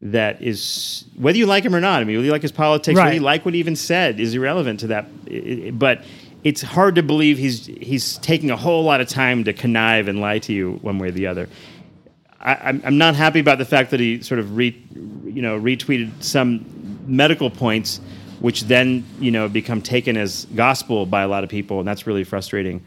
that is whether you like him or not. I mean, whether you like his politics, whether Right. you like what he even said, is irrelevant to that. But it's hard to believe he's he's taking a whole lot of time to connive and lie to you one way or the other. I, I'm, I'm not happy about the fact that he sort of re, you know retweeted some medical points, which then you know become taken as gospel by a lot of people, and that's really frustrating.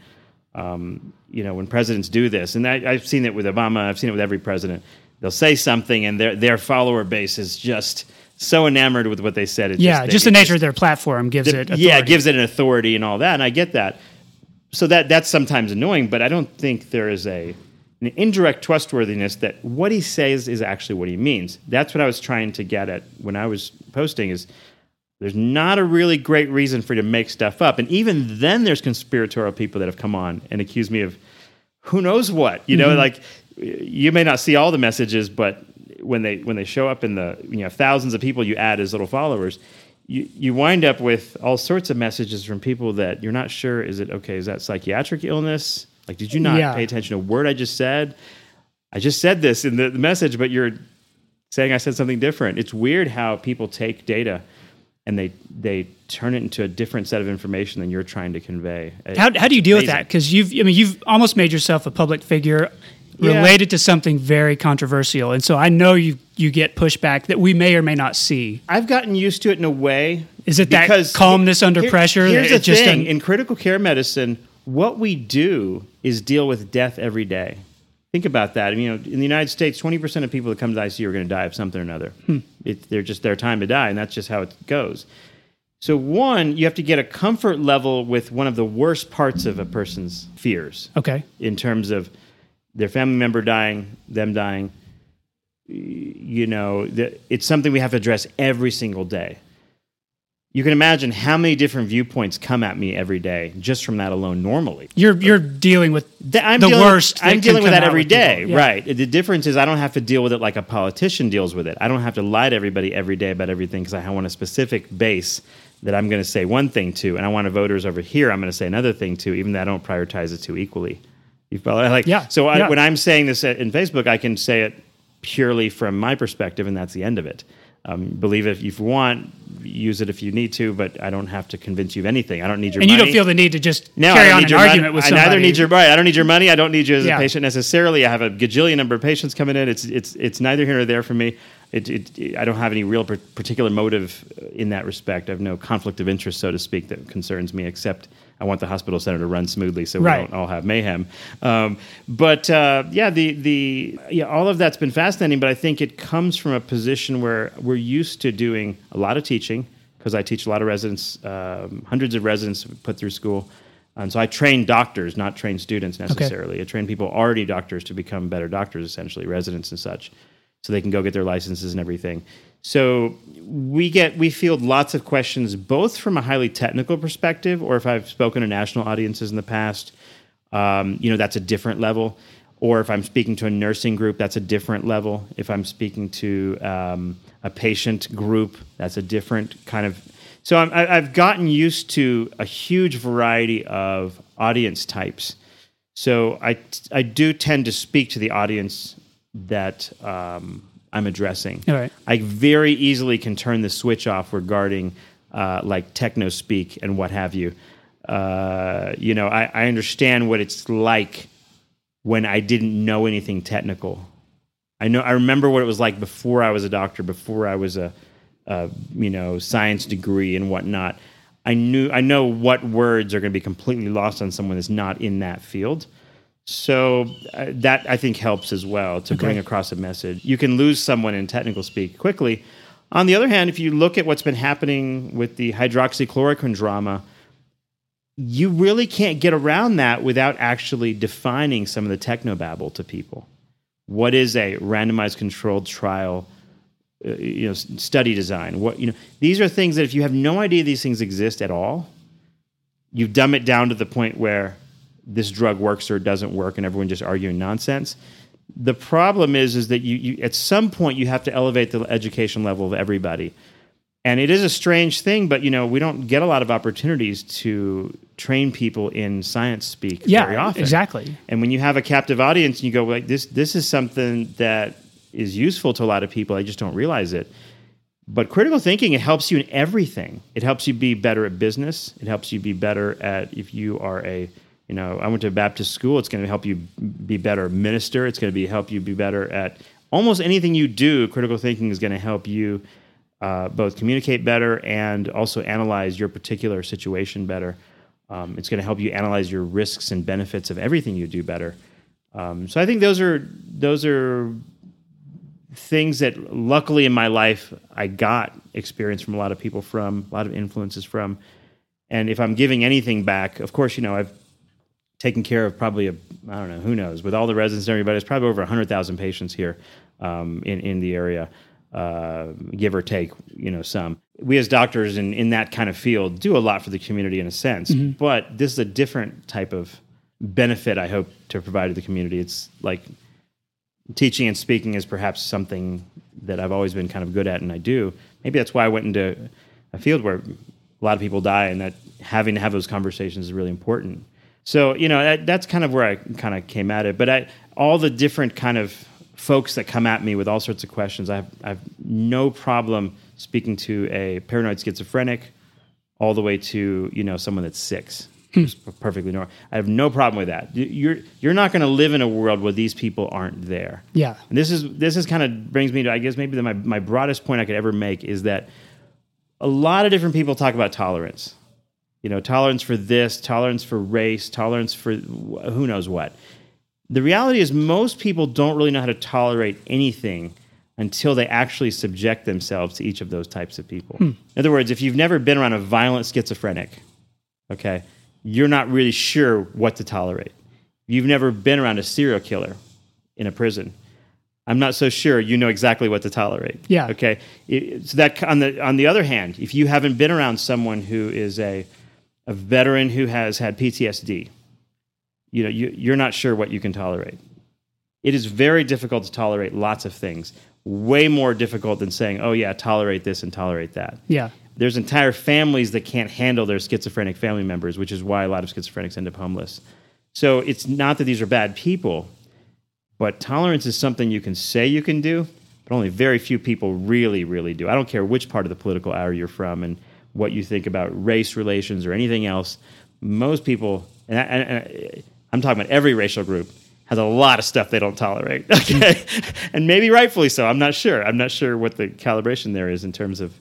Um, you know, when presidents do this, and I, I've seen it with Obama, I've seen it with every president. They'll say something, and their their follower base is just so enamored with what they said. It yeah, just, just they- the nature of their platform gives it. Authority. yeah, it gives it an authority and all that, and I get that. So that that's sometimes annoying, but I don't think there is a an indirect trustworthiness that what he says is actually what he means. That's what I was trying to get at when I was posting. Is there's not a really great reason for you to make stuff up, and even then, there's conspiratorial people that have come on and accused me of who knows what. You know, mm-hmm. like you may not see all the messages, but when they when they show up in the you know thousands of people you add as little followers, you you wind up with all sorts of messages from people that you're not sure is it okay? Is that psychiatric illness? Like, did you not Yeah. pay attention to a word I just said? I just said this in the, the message, but you're saying I said something different. It's weird how people take data and they they turn it into a different set of information than you're trying to convey. How, how do you deal with that? Because you've, I mean, you've almost made yourself a public figure Yeah. related to something very controversial, and so I know you you get pushback that we may or may not see. I've gotten used to it in a way. Is it that because calmness under here- pressure Here's the just thing: doesn't- in critical care medicine, what we do is deal with death every day. Think about that. I mean, you know, in the United States, twenty percent of people that come to the ICU are going to die of something or another. Hmm. It, they're just their time to die, and that's just how it goes. So, one, you have to get a comfort level with one of the worst parts of a person's fears Okay. in terms of their family member dying, them dying. You know, the, it's something we have to address every single day. You can imagine how many different viewpoints come at me every day just from that alone normally. You're you're dealing with Th- I'm the dealing, worst. that I'm dealing with that every with day, Yeah. right? The difference is I don't have to deal with it like a politician deals with it. I don't have to lie to everybody every day about everything because I want a specific base that I'm going to say one thing to, and I want voters over here I'm going to say another thing to, even though I don't prioritize it two equally. You follow? Like, Yeah, So I, yeah. when I'm saying this uh, in Facebook, I can say it purely from my perspective, and that's the end of it. Um, believe it if you want, use it if you need to, but I don't have to convince you of anything. I don't need your money. And money. you don't feel the need to just No, carry on an your argument money. with I neither need your right. I don't need your money. I don't need you as Yeah. a patient necessarily. I have a gajillion number of patients coming in. It's it's it's neither here nor there for me. it, it, it, I don't have any real particular motive in that respect. I have no conflict of interest, so to speak, that concerns me, except I want the hospital center to run smoothly so we right. don't all have mayhem. Um, but uh, yeah, the the yeah, all of that's been fascinating. But I think it comes from a position where we're used to doing a lot of teaching because I teach a lot of residents, um, hundreds of residents put through school. And so I train doctors, not train students necessarily. Okay. I train people already doctors to become better doctors, essentially residents and such, so they can go get their licenses and everything. So we get we field lots of questions both from a highly technical perspective, or if I've spoken to national audiences in the past, um, you know that's a different level. Or if I'm speaking to a nursing group, that's a different level. If I'm speaking to um, a patient group, that's a different kind of. So I'm, I've gotten used to a huge variety of audience types. So I I do tend to speak to the audience that um, I'm addressing. I very easily can turn the switch off regarding uh, like techno speak and what have you. Uh, you know, I, I understand what it's like when I didn't know anything technical. I know I remember what it was like before I was a doctor, before I was a, a you know science degree and whatnot. I knew I know what words are going to be completely lost on someone that's not in that field. So uh, that I think helps as well to okay. bring across a message. You can lose someone in technical speak quickly. On the other hand, if you look at what's been happening with the hydroxychloroquine drama, you really can't get around that without actually defining some of the technobabble to people. What is a randomized controlled trial? Uh, you know, study design. What you know, these are things that if you have no idea these things exist at all, you dumb it down to the point where this drug works or doesn't work and everyone just arguing nonsense. The problem is is that you, you at some point you have to elevate the education level of everybody. And it is a strange thing but you know we don't get a lot of opportunities to train people in science speak yeah, very often. exactly. And when you have a captive audience and you go like this this is something that is useful to a lot of people. I just don't realize it. But critical thinking it helps you in everything. It helps you be better at business. It helps you be better at if you are a you know, I went to a Baptist school. It's going to help you be better minister. It's going to be help you be better at almost anything you do. Critical thinking is going to help you uh, both communicate better and also analyze your particular situation better. Um, it's going to help you analyze your risks and benefits of everything you do better. Um, so I think those are those are things that luckily in my life I got experience from a lot of people from a lot of influences from. And if I'm giving anything back, of course, you know I've taking care of probably a I don't know who knows with all the residents and everybody. It's probably over hundred thousand patients here um, in in the area, uh, give or take. You know, some we as doctors in in that kind of field do a lot for the community in a sense, mm-hmm. but this is a different type of benefit. I hope to provide to the community. It's like teaching and speaking is perhaps something that I've always been kind of good at, and I do. Maybe that's why I went into a field where a lot of people die, and that having to have those conversations is really important. So you know that, that's kind of where I kind of came at it. But I, all the different kind of folks that come at me with all sorts of questions, I have, I have no problem speaking to a paranoid schizophrenic, all the way to you know someone that's six. Hmm. perfectly normal. I have no problem with that. You're you're not going to live in a world where these people aren't there. Yeah. And this is this is kind of brings me to I guess maybe the, my my broadest point I could ever make is that a lot of different people talk about tolerance you know, tolerance for this, tolerance for race, tolerance for who knows what. The reality is, most people don't really know how to tolerate anything until they actually subject themselves to each of those types of people. Hmm. In other words, if you've never been around a violent schizophrenic, okay, you're not really sure what to tolerate. You've never been around a serial killer in a prison. I'm not so sure you know exactly what to tolerate. Yeah. Okay. so that on the on the other hand, if you haven't been around someone who is a a veteran who has had PTSD, you know, you, you're not sure what you can tolerate. It is very difficult to tolerate lots of things. Way more difficult than saying, "Oh yeah, tolerate this and tolerate that." Yeah. There's entire families that can't handle their schizophrenic family members, which is why a lot of schizophrenics end up homeless. So it's not that these are bad people, but tolerance is something you can say you can do, but only very few people really, really do. I don't care which part of the political hour you're from, and what you think about race relations or anything else, most people, and, I, am talking about every racial group, has a lot of stuff they don't tolerate. Okay, and maybe rightfully so. I'm not sure. I'm not sure what the calibration there is in terms of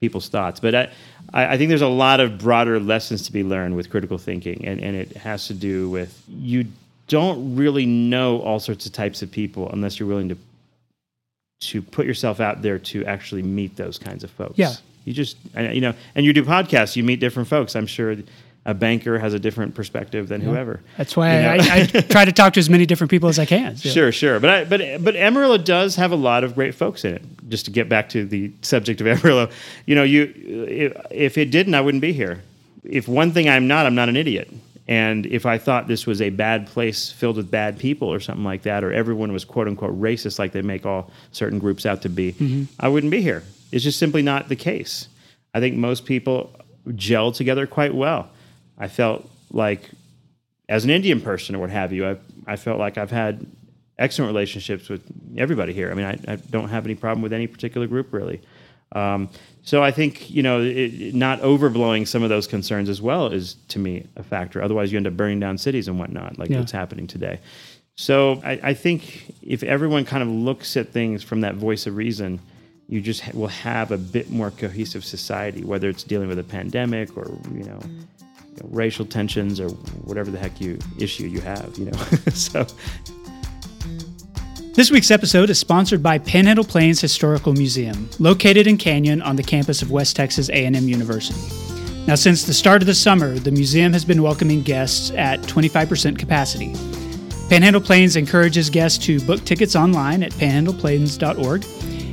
people's thoughts. But I, I think there's a lot of broader lessons to be learned with critical thinking, and, and it has to do with you don't really know all sorts of types of people unless you're willing to to put yourself out there to actually meet those kinds of folks. Yeah. You just, you know, and you do podcasts, you meet different folks. I'm sure a banker has a different perspective than whoever. That's why You know? I, I try to talk to as many different people as I can. Yeah. Sure, sure, but I, but but Amarillo does have a lot of great folks in it. Just to get back to the subject of Amarillo, you know, you if, if it didn't, I wouldn't be here. If one thing I'm not, I'm not an idiot. And if I thought this was a bad place filled with bad people or something like that, or everyone was quote unquote racist like they make all certain groups out to be, mm-hmm. I wouldn't be here. It's just simply not the case. I think most people gel together quite well. I felt like as an Indian person or what have you, I, I felt like I've had excellent relationships with everybody here. I mean, I, I don't have any problem with any particular group really. Um, so I think you know, it, not overblowing some of those concerns as well is to me a factor. Otherwise, you end up burning down cities and whatnot, like Yeah. what's happening today. So I, I think if everyone kind of looks at things from that voice of reason, you just ha- will have a bit more cohesive society, whether it's dealing with a pandemic or you know, you know, racial tensions or whatever the heck you issue you have. You know, so This week's episode is sponsored by Panhandle Plains Historical Museum, located in Canyon on the campus of West Texas A&M University. Now, since the start of the summer, the museum has been welcoming guests at 25% capacity. Panhandle Plains encourages guests to book tickets online at panhandleplains.org,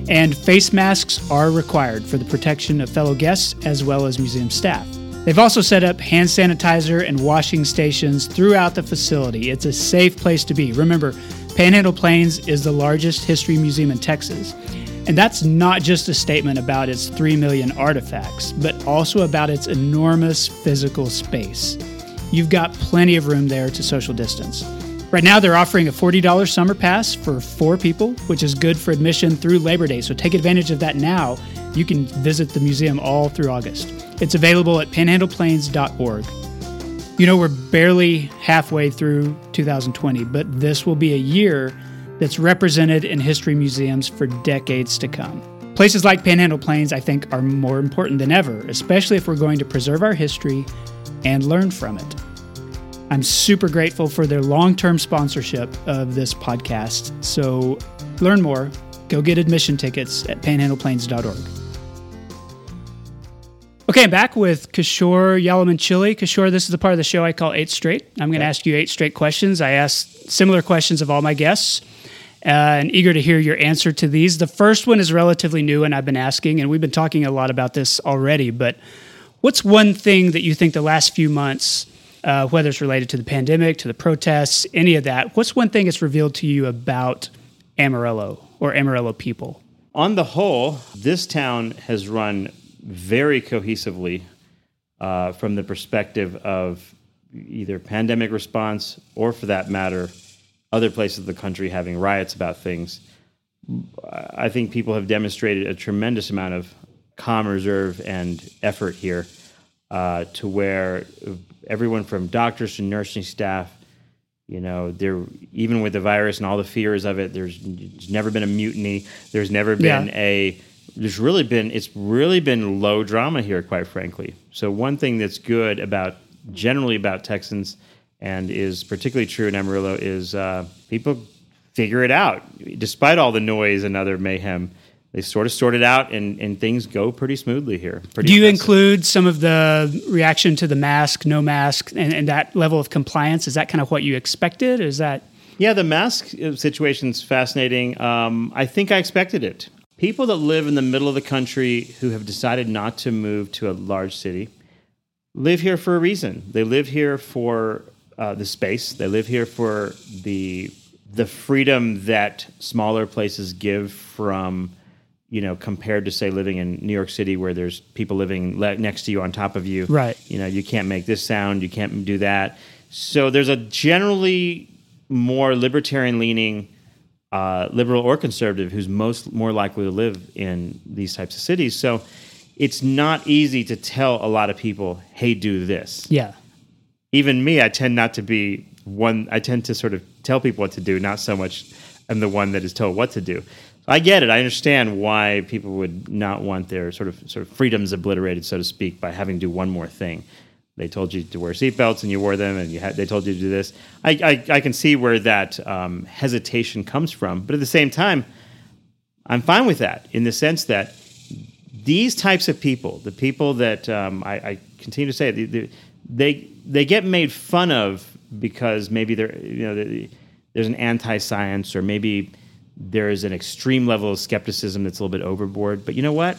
and face masks are required for the protection of fellow guests as well as museum staff. They've also set up hand sanitizer and washing stations throughout the facility. It's a safe place to be. Remember, Panhandle Plains is the largest history museum in Texas. And that's not just a statement about its 3 million artifacts, but also about its enormous physical space. You've got plenty of room there to social distance. Right now, they're offering a $40 summer pass for four people, which is good for admission through Labor Day. So take advantage of that now. You can visit the museum all through August. It's available at panhandleplains.org. You know, we're barely halfway through 2020, but this will be a year that's represented in history museums for decades to come. Places like Panhandle Plains, I think, are more important than ever, especially if we're going to preserve our history and learn from it. I'm super grateful for their long term sponsorship of this podcast. So learn more. Go get admission tickets at panhandleplains.org. Okay, I'm back with Kishore Yalamanchili. Kishore, this is the part of the show I call Eight Straight. I'm going to ask you eight straight questions. I ask similar questions of all my guests, uh, and eager to hear your answer to these. The first one is relatively new, and I've been asking, and we've been talking a lot about this already, but what's one thing that you think the last few months, uh, whether it's related to the pandemic, to the protests, any of that, what's one thing that's revealed to you about Amarillo or Amarillo people? on the whole, this town has run very cohesively uh, from the perspective of either pandemic response or, for that matter, other places of the country having riots about things. I think people have demonstrated a tremendous amount of calm reserve and effort here uh, to where everyone from doctors to nursing staff you know, there even with the virus and all the fears of it, there's, there's never been a mutiny. There's never been Yeah. a. There's really been it's really been low drama here, quite frankly. So one thing that's good about generally about Texans and is particularly true in Amarillo is uh, people figure it out despite all the noise and other mayhem. They sort of sort it out, and, and things go pretty smoothly here. Pretty Do you impressive. include some of the reaction to the mask, no mask, and, and that level of compliance? Is that kind of what you expected? Is that Yeah, the mask uh, situation's fascinating. Um, I think I expected it. People that live in the middle of the country who have decided not to move to a large city live here for a reason. They live here for uh, the space. They live here for the the freedom that smaller places give from you know compared to say living in New York City where there's people living le- next to you on top of you Right. you know you can't make this sound you can't do that so there's a generally more libertarian leaning uh, liberal or conservative who's most more likely to live in these types of cities so it's not easy to tell a lot of people hey do this yeah? even me i tend not to be one I tend to sort of tell people what to do, not so much I'm the one that is told what to do. I get it. I understand why people would not want their sort of sort of freedoms obliterated, so to speak, by having to do one more thing. They told you to wear seatbelts and you wore them, and you had, they told you to do this. I, I, I can see where that um, hesitation comes from, but at the same time, I'm fine with that in the sense that these types of people, the people that um, I, I, continue to say, they, they, get made fun of because maybe they're you know there's an anti-science or maybe there is an extreme level of skepticism that's a little bit overboard. But you know what?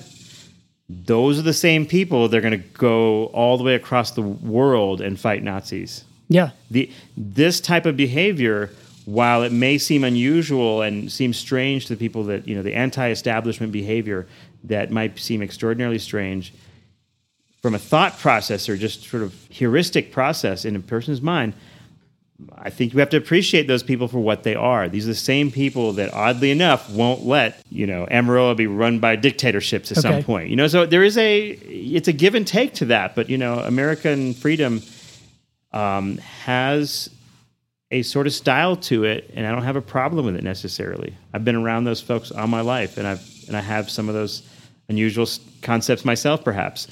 Those are the same people. They're going to go all the way across the world and fight Nazis. Yeah. The this type of behavior, while it may seem unusual and seem strange to the people that you know, the anti-establishment behavior that might seem extraordinarily strange, from a thought process or just sort of heuristic process in a person's mind, I think you have to appreciate those people for what they are. These are the same people that, oddly enough, won't let you know Amarillo be run by dictatorships at okay. some point. You know, so there is a it's a give and take to that. But you know, American freedom um, has a sort of style to it, and I don't have a problem with it necessarily. I've been around those folks all my life, and I've and I have some of those unusual concepts myself, perhaps.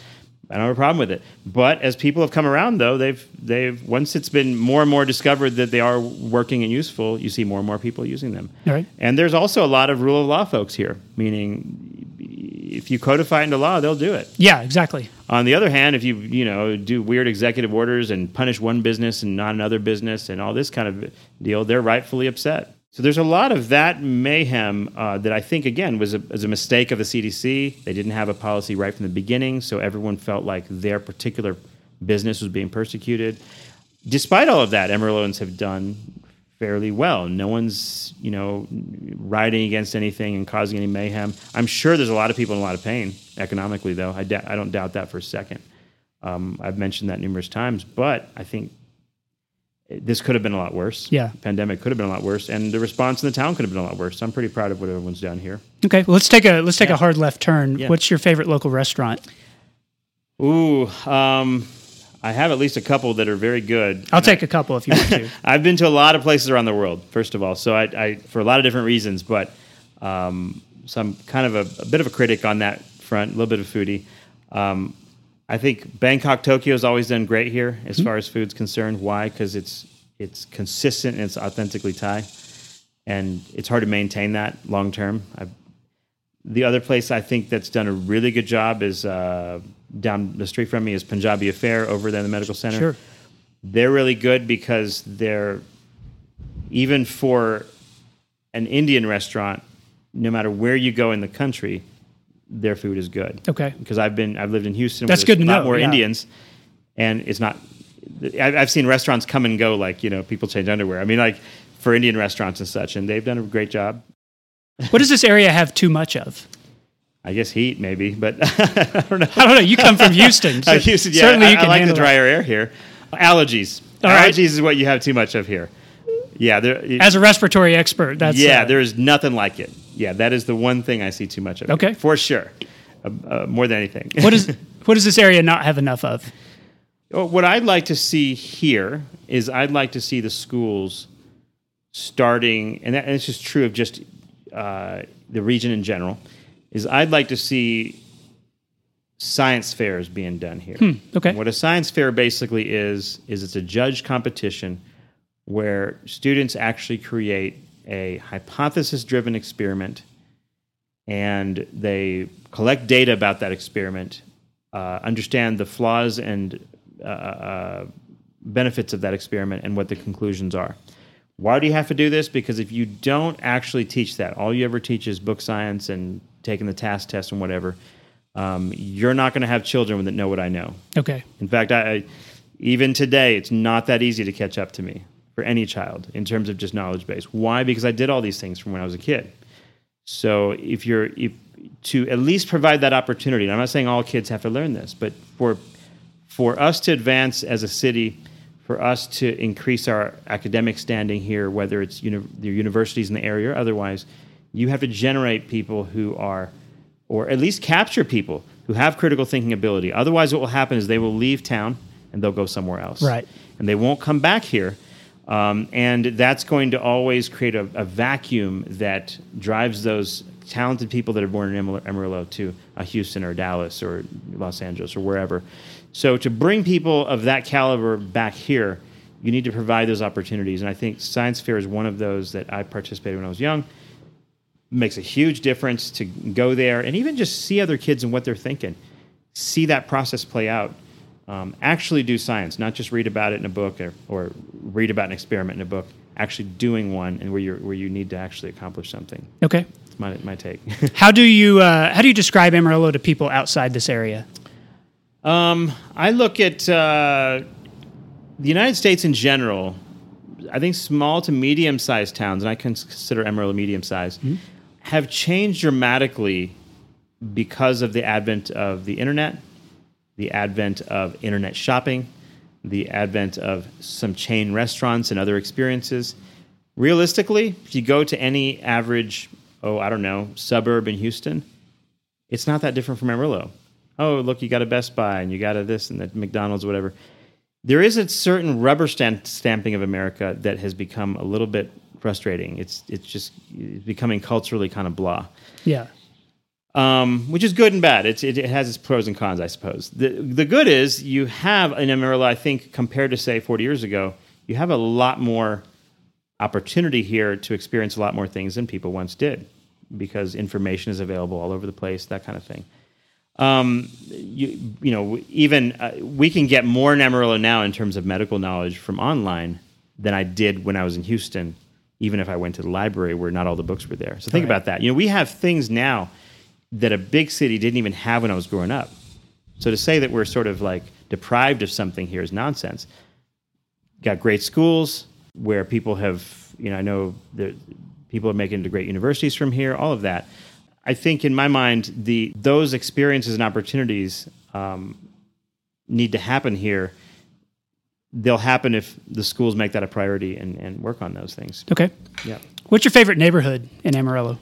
I don't have a problem with it. But as people have come around, though, they've they've once it's been more and more discovered that they are working and useful, you see more and more people using them. Right. And there's also a lot of rule of law folks here, meaning if you codify into law, they'll do it. Yeah, exactly. On the other hand, if you you know do weird executive orders and punish one business and not another business and all this kind of deal, they're rightfully upset. So there's a lot of that mayhem uh, that I think again was a, was a mistake of the CDC. They didn't have a policy right from the beginning, so everyone felt like their particular business was being persecuted. Despite all of that, Amarilloans have done fairly well. No one's you know riding against anything and causing any mayhem. I'm sure there's a lot of people in a lot of pain economically, though. I, I don't doubt that for a second. Um, I've mentioned that numerous times, but I think this could have been a lot worse. Yeah. Pandemic could have been a lot worse, and the response in the town could have been a lot worse. So I'm pretty proud of what everyone's done here. Okay, well, let's take a let's take yeah. a hard left turn. Yeah. What's your favorite local restaurant? Ooh, um, I have at least a couple that are very good. I'll take a couple if you want to. I've been to a lot of places around the world. First of all, so I, I for a lot of different reasons, but um, so I'm kind of a, a, bit of a critic on that front, a little bit of foodie. Um, I think Bangkok Tokyo has always done great here as mm-hmm. far as food's concerned. Why? Because it's it's consistent and it's authentically Thai, and it's hard to maintain that long term. The other place I think that's done a really good job is uh, down the street from me is Punjabi Affair over there in the medical center. Sure. They're really good because they're even for an Indian restaurant, no matter where you go in the country, their food is good. Okay. Because I've been I've lived in Houston. That's good to know. More yeah. Indians, and it's not. I've seen restaurants come and go like you know people change underwear. I mean like for Indian restaurants and such, and they've done a great job. What does this area have too much of? I guess heat maybe, but I don't know. I don't know. You come from Houston. So oh, Houston, yeah. Certainly, you I, can I like the drier air here. Allergies. All Allergies right. is what you have too much of here. Yeah, there, as a respiratory expert, that's yeah. Uh, there is nothing like it. Yeah, that is the one thing I see too much of. Okay, for sure, uh, uh, more than anything. what is what does this area not have enough of? What I'd like to see here is I'd like to see the schools starting, and, that, and it's just true of just uh, the region in general. Is I'd like to see science fairs being done here. Hmm, okay. What a science fair basically is is it's a judge competition where students actually create a hypothesis driven experiment and they collect data about that experiment, uh, understand the flaws and uh, uh, benefits of that experiment, and what the conclusions are. Why do you have to do this? Because if you don't actually teach that, all you ever teach is book science and taking the TAKS test and whatever, um, you're not going to have children that know what I know. Okay. In fact, I, I, even today, it's not that easy to catch up to me for any child in terms of just knowledge base. Why? Because I did all these things from when I was a kid. So if you're if, to at least provide that opportunity, and I'm not saying all kids have to learn this, but for for us to advance as a city, for us to increase our academic standing here, whether it's uni- the universities in the area or otherwise, you have to generate people who are, or at least capture people who have critical thinking ability. Otherwise, what will happen is they will leave town and they'll go somewhere else. Right. And they won't come back here Um, and that's going to always create a, a, vacuum that drives those talented people that are born in Amarillo to uh, Houston or Dallas or Los Angeles or wherever. So to bring people of that caliber back here, you need to provide those opportunities. And I think Science Fair is one of those that I participated when I was young. Makes a huge difference to go there and even just see other kids and what they're thinking, see that process play out um, actually do science, not just read about it in a book or, or read about an experiment in a book. Actually doing one, and where you where you need to actually accomplish something. Okay, my my take. how do you uh, how do you describe Amarillo to people outside this area? Um, I look at uh, the United States in general. I think small to medium sized towns, and I consider Amarillo medium sized, mm-hmm. have changed dramatically because of the advent of the internet the advent of internet shopping, the advent of some chain restaurants and other experiences. Realistically, if you go to any average, oh, I don't know, suburb in Houston, it's not that different from Amarillo. Oh, look, you got a Best Buy and you got a this and that McDonald's, whatever. There is a certain rubber stamp stamping of America that has become a little bit frustrating. It's it's just becoming culturally kind of blah. Yeah um, which is good and bad. It's, it, it, has its pros and cons, I suppose. The, the good is you have in Amarillo, I think, compared to say 40 years ago, you have a lot more opportunity here to experience a lot more things than people once did because information is available all over the place, that kind of thing. Um, you, you know, even uh, we can get more in Amarillo now in terms of medical knowledge from online than I did when I was in Houston, even if I went to the library where not all the books were there. So think right. about that. You know, we have things now that a big city didn't even have when I was growing up. So to say that we're sort of like deprived of something here is nonsense. Got great schools where people have, you know, I know that people are making into great universities from here, all of that. I think in my mind, the those experiences and opportunities um, need to happen here. They'll happen if the schools make that a priority and, and work on those things. Okay. Yeah. What's your favorite neighborhood in Amarillo?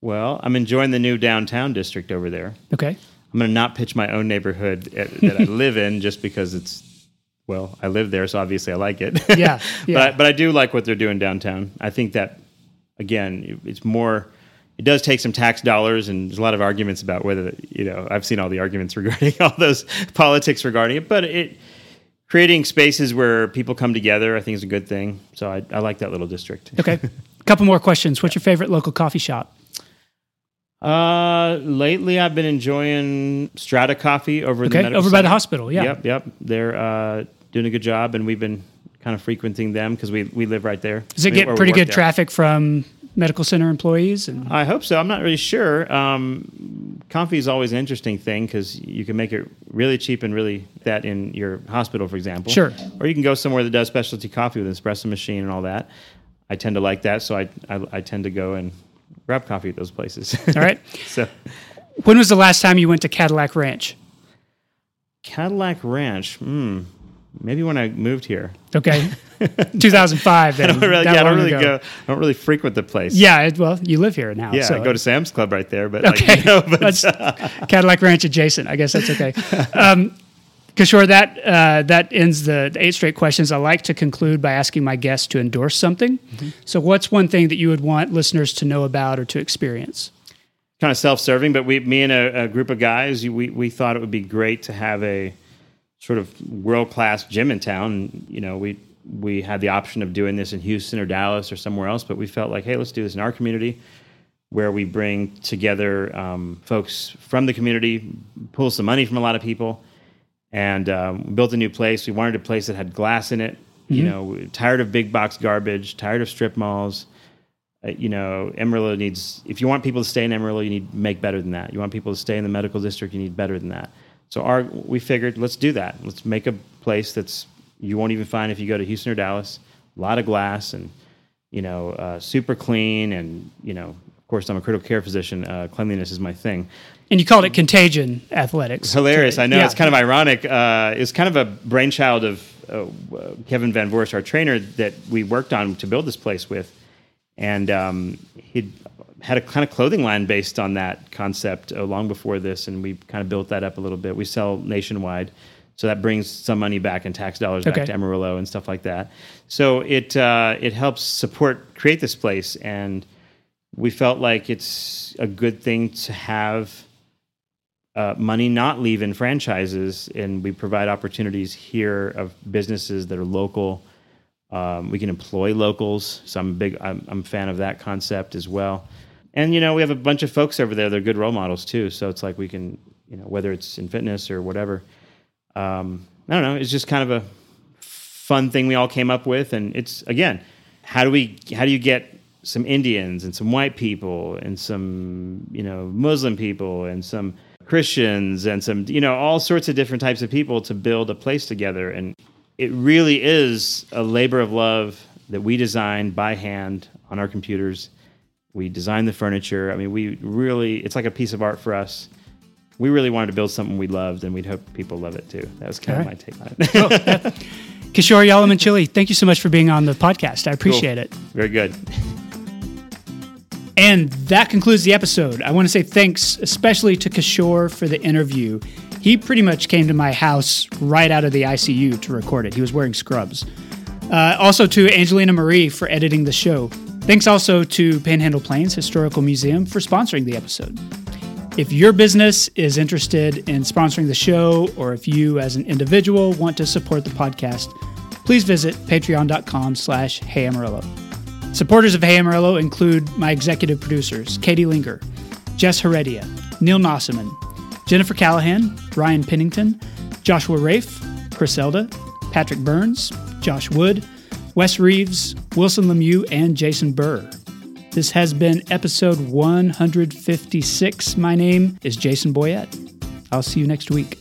Well, I'm enjoying the new downtown district over there. Okay. I'm going to not pitch my own neighborhood that I live in just because it's well, I live there, so obviously I like it. Yeah, yeah. but I, but I do like what they're doing downtown. I think that again, it's more. It does take some tax dollars, and there's a lot of arguments about whether you know. I've seen all the arguments regarding all those politics regarding it, but it creating spaces where people come together, I think is a good thing. So I, I like that little district. Okay, a couple more questions. What's your favorite local coffee shop? Uh, lately I've been enjoying Strata Coffee over okay, the over Center. by the hospital. Yeah. Yep, yep. They're uh, doing a good job, and we've been kind of frequenting them because we we live right there. Does it get pretty good there. traffic from medical center employees? And I hope so. I'm not really sure. Um, coffee is always an interesting thing because you can make it really cheap and really that in your hospital, for example. Sure. Or you can go somewhere that does specialty coffee with an espresso machine and all that. I tend to like that, so I I, I tend to go and grab coffee at those places. All right. so, when was the last time you went to Cadillac Ranch? Cadillac Ranch. Hmm. Maybe when I moved here. Okay. 2005. Then, I don't really, yeah, I don't really go. I don't really frequent the place. Yeah. It, well, you live here now. Yeah. So. I go to Sam's Club right there, but okay. Like, you know, but, that's Cadillac Ranch adjacent. I guess that's okay. Um, Kishore, that uh, that ends the, the, eight straight questions. I like to conclude by asking my guests to endorse something. Mm-hmm. So, what's one thing that you would want listeners to know about or to experience? Kind of self-serving, but we, me and a, a group of guys, we we thought it would be great to have a sort of world-class gym in town. You know, we we had the option of doing this in Houston or Dallas or somewhere else, but we felt like, hey, let's do this in our community where we bring together um, folks from the community, pull some money from a lot of people, and um, built a new place. We wanted a place that had glass in it. Mm-hmm. You know, tired of big box garbage, tired of strip malls. Uh, you know, Amarillo needs. If you want people to stay in Amarillo, you need to make better than that. You want people to stay in the medical district, you need better than that. So our we figured, let's do that. Let's make a place that's you won't even find if you go to Houston or Dallas. A lot of glass and you know, uh, super clean and you know, of course, I'm a critical care physician. Uh, cleanliness is my thing. And you called it Contagion Athletics. Hilarious. I know yeah. it's kind of ironic. Uh, it's kind of a brainchild of uh, Kevin Van Voorst, our trainer, that we worked on to build this place with, and um, he had a kind of clothing line based on that concept uh, long before this, and we kind of built that up a little bit. We sell nationwide, So that brings some money back and tax dollars back to Amarillo and stuff like that. So it uh, it helps support create this place, and we felt like it's a good thing to have uh, money not leave in franchises, and we provide opportunities here of businesses that are local. Um, we can employ locals, so I'm big. I'm, I'm a fan of that concept as well. And you know, we have a bunch of folks over there. They're good role models too. So it's like we can, you know, whether it's in fitness or whatever. Um, I don't know. It's just kind of a fun thing we all came up with, and it's again, how do we? How do you get some Indians and some white people and some you know Muslim people and some Christians and some you know all sorts of different types of people to build a place together and it really is a labor of love that we designed by hand on our computers. We designed the furniture. I mean, we really, it's like a piece of art for us. We really wanted to build something we loved, and we'd hope people love it too. That was kind All of right. my take on it. Kishore Yalamanchili, thank you so much for being on the podcast. I appreciate it. Very good. And that concludes the episode. I want to say thanks, especially to Kishore for the interview. He pretty much came to my house right out of the ICU to record it. He was wearing scrubs. Uh, also to Angelina Marie for editing the show. Thanks also to Panhandle Plains Historical Museum for sponsoring the episode. If your business is interested in sponsoring the show, or if you as an individual want to support the podcast, please visit patreon.com slash Hey Amarillo. Supporters of Hey Amarillo include my executive producers, Katie Linger, Jess Heredia, Neil Nossaman, Jennifer Callahan, Ryan Pennington, Joshua Rafe, Chris Elda, Patrick Burns, Josh Wood, Wes Reeves, Wilson Lemieux, and Jason Burr. This has been episode 156. My name is Jason Boyett. I'll see you next week.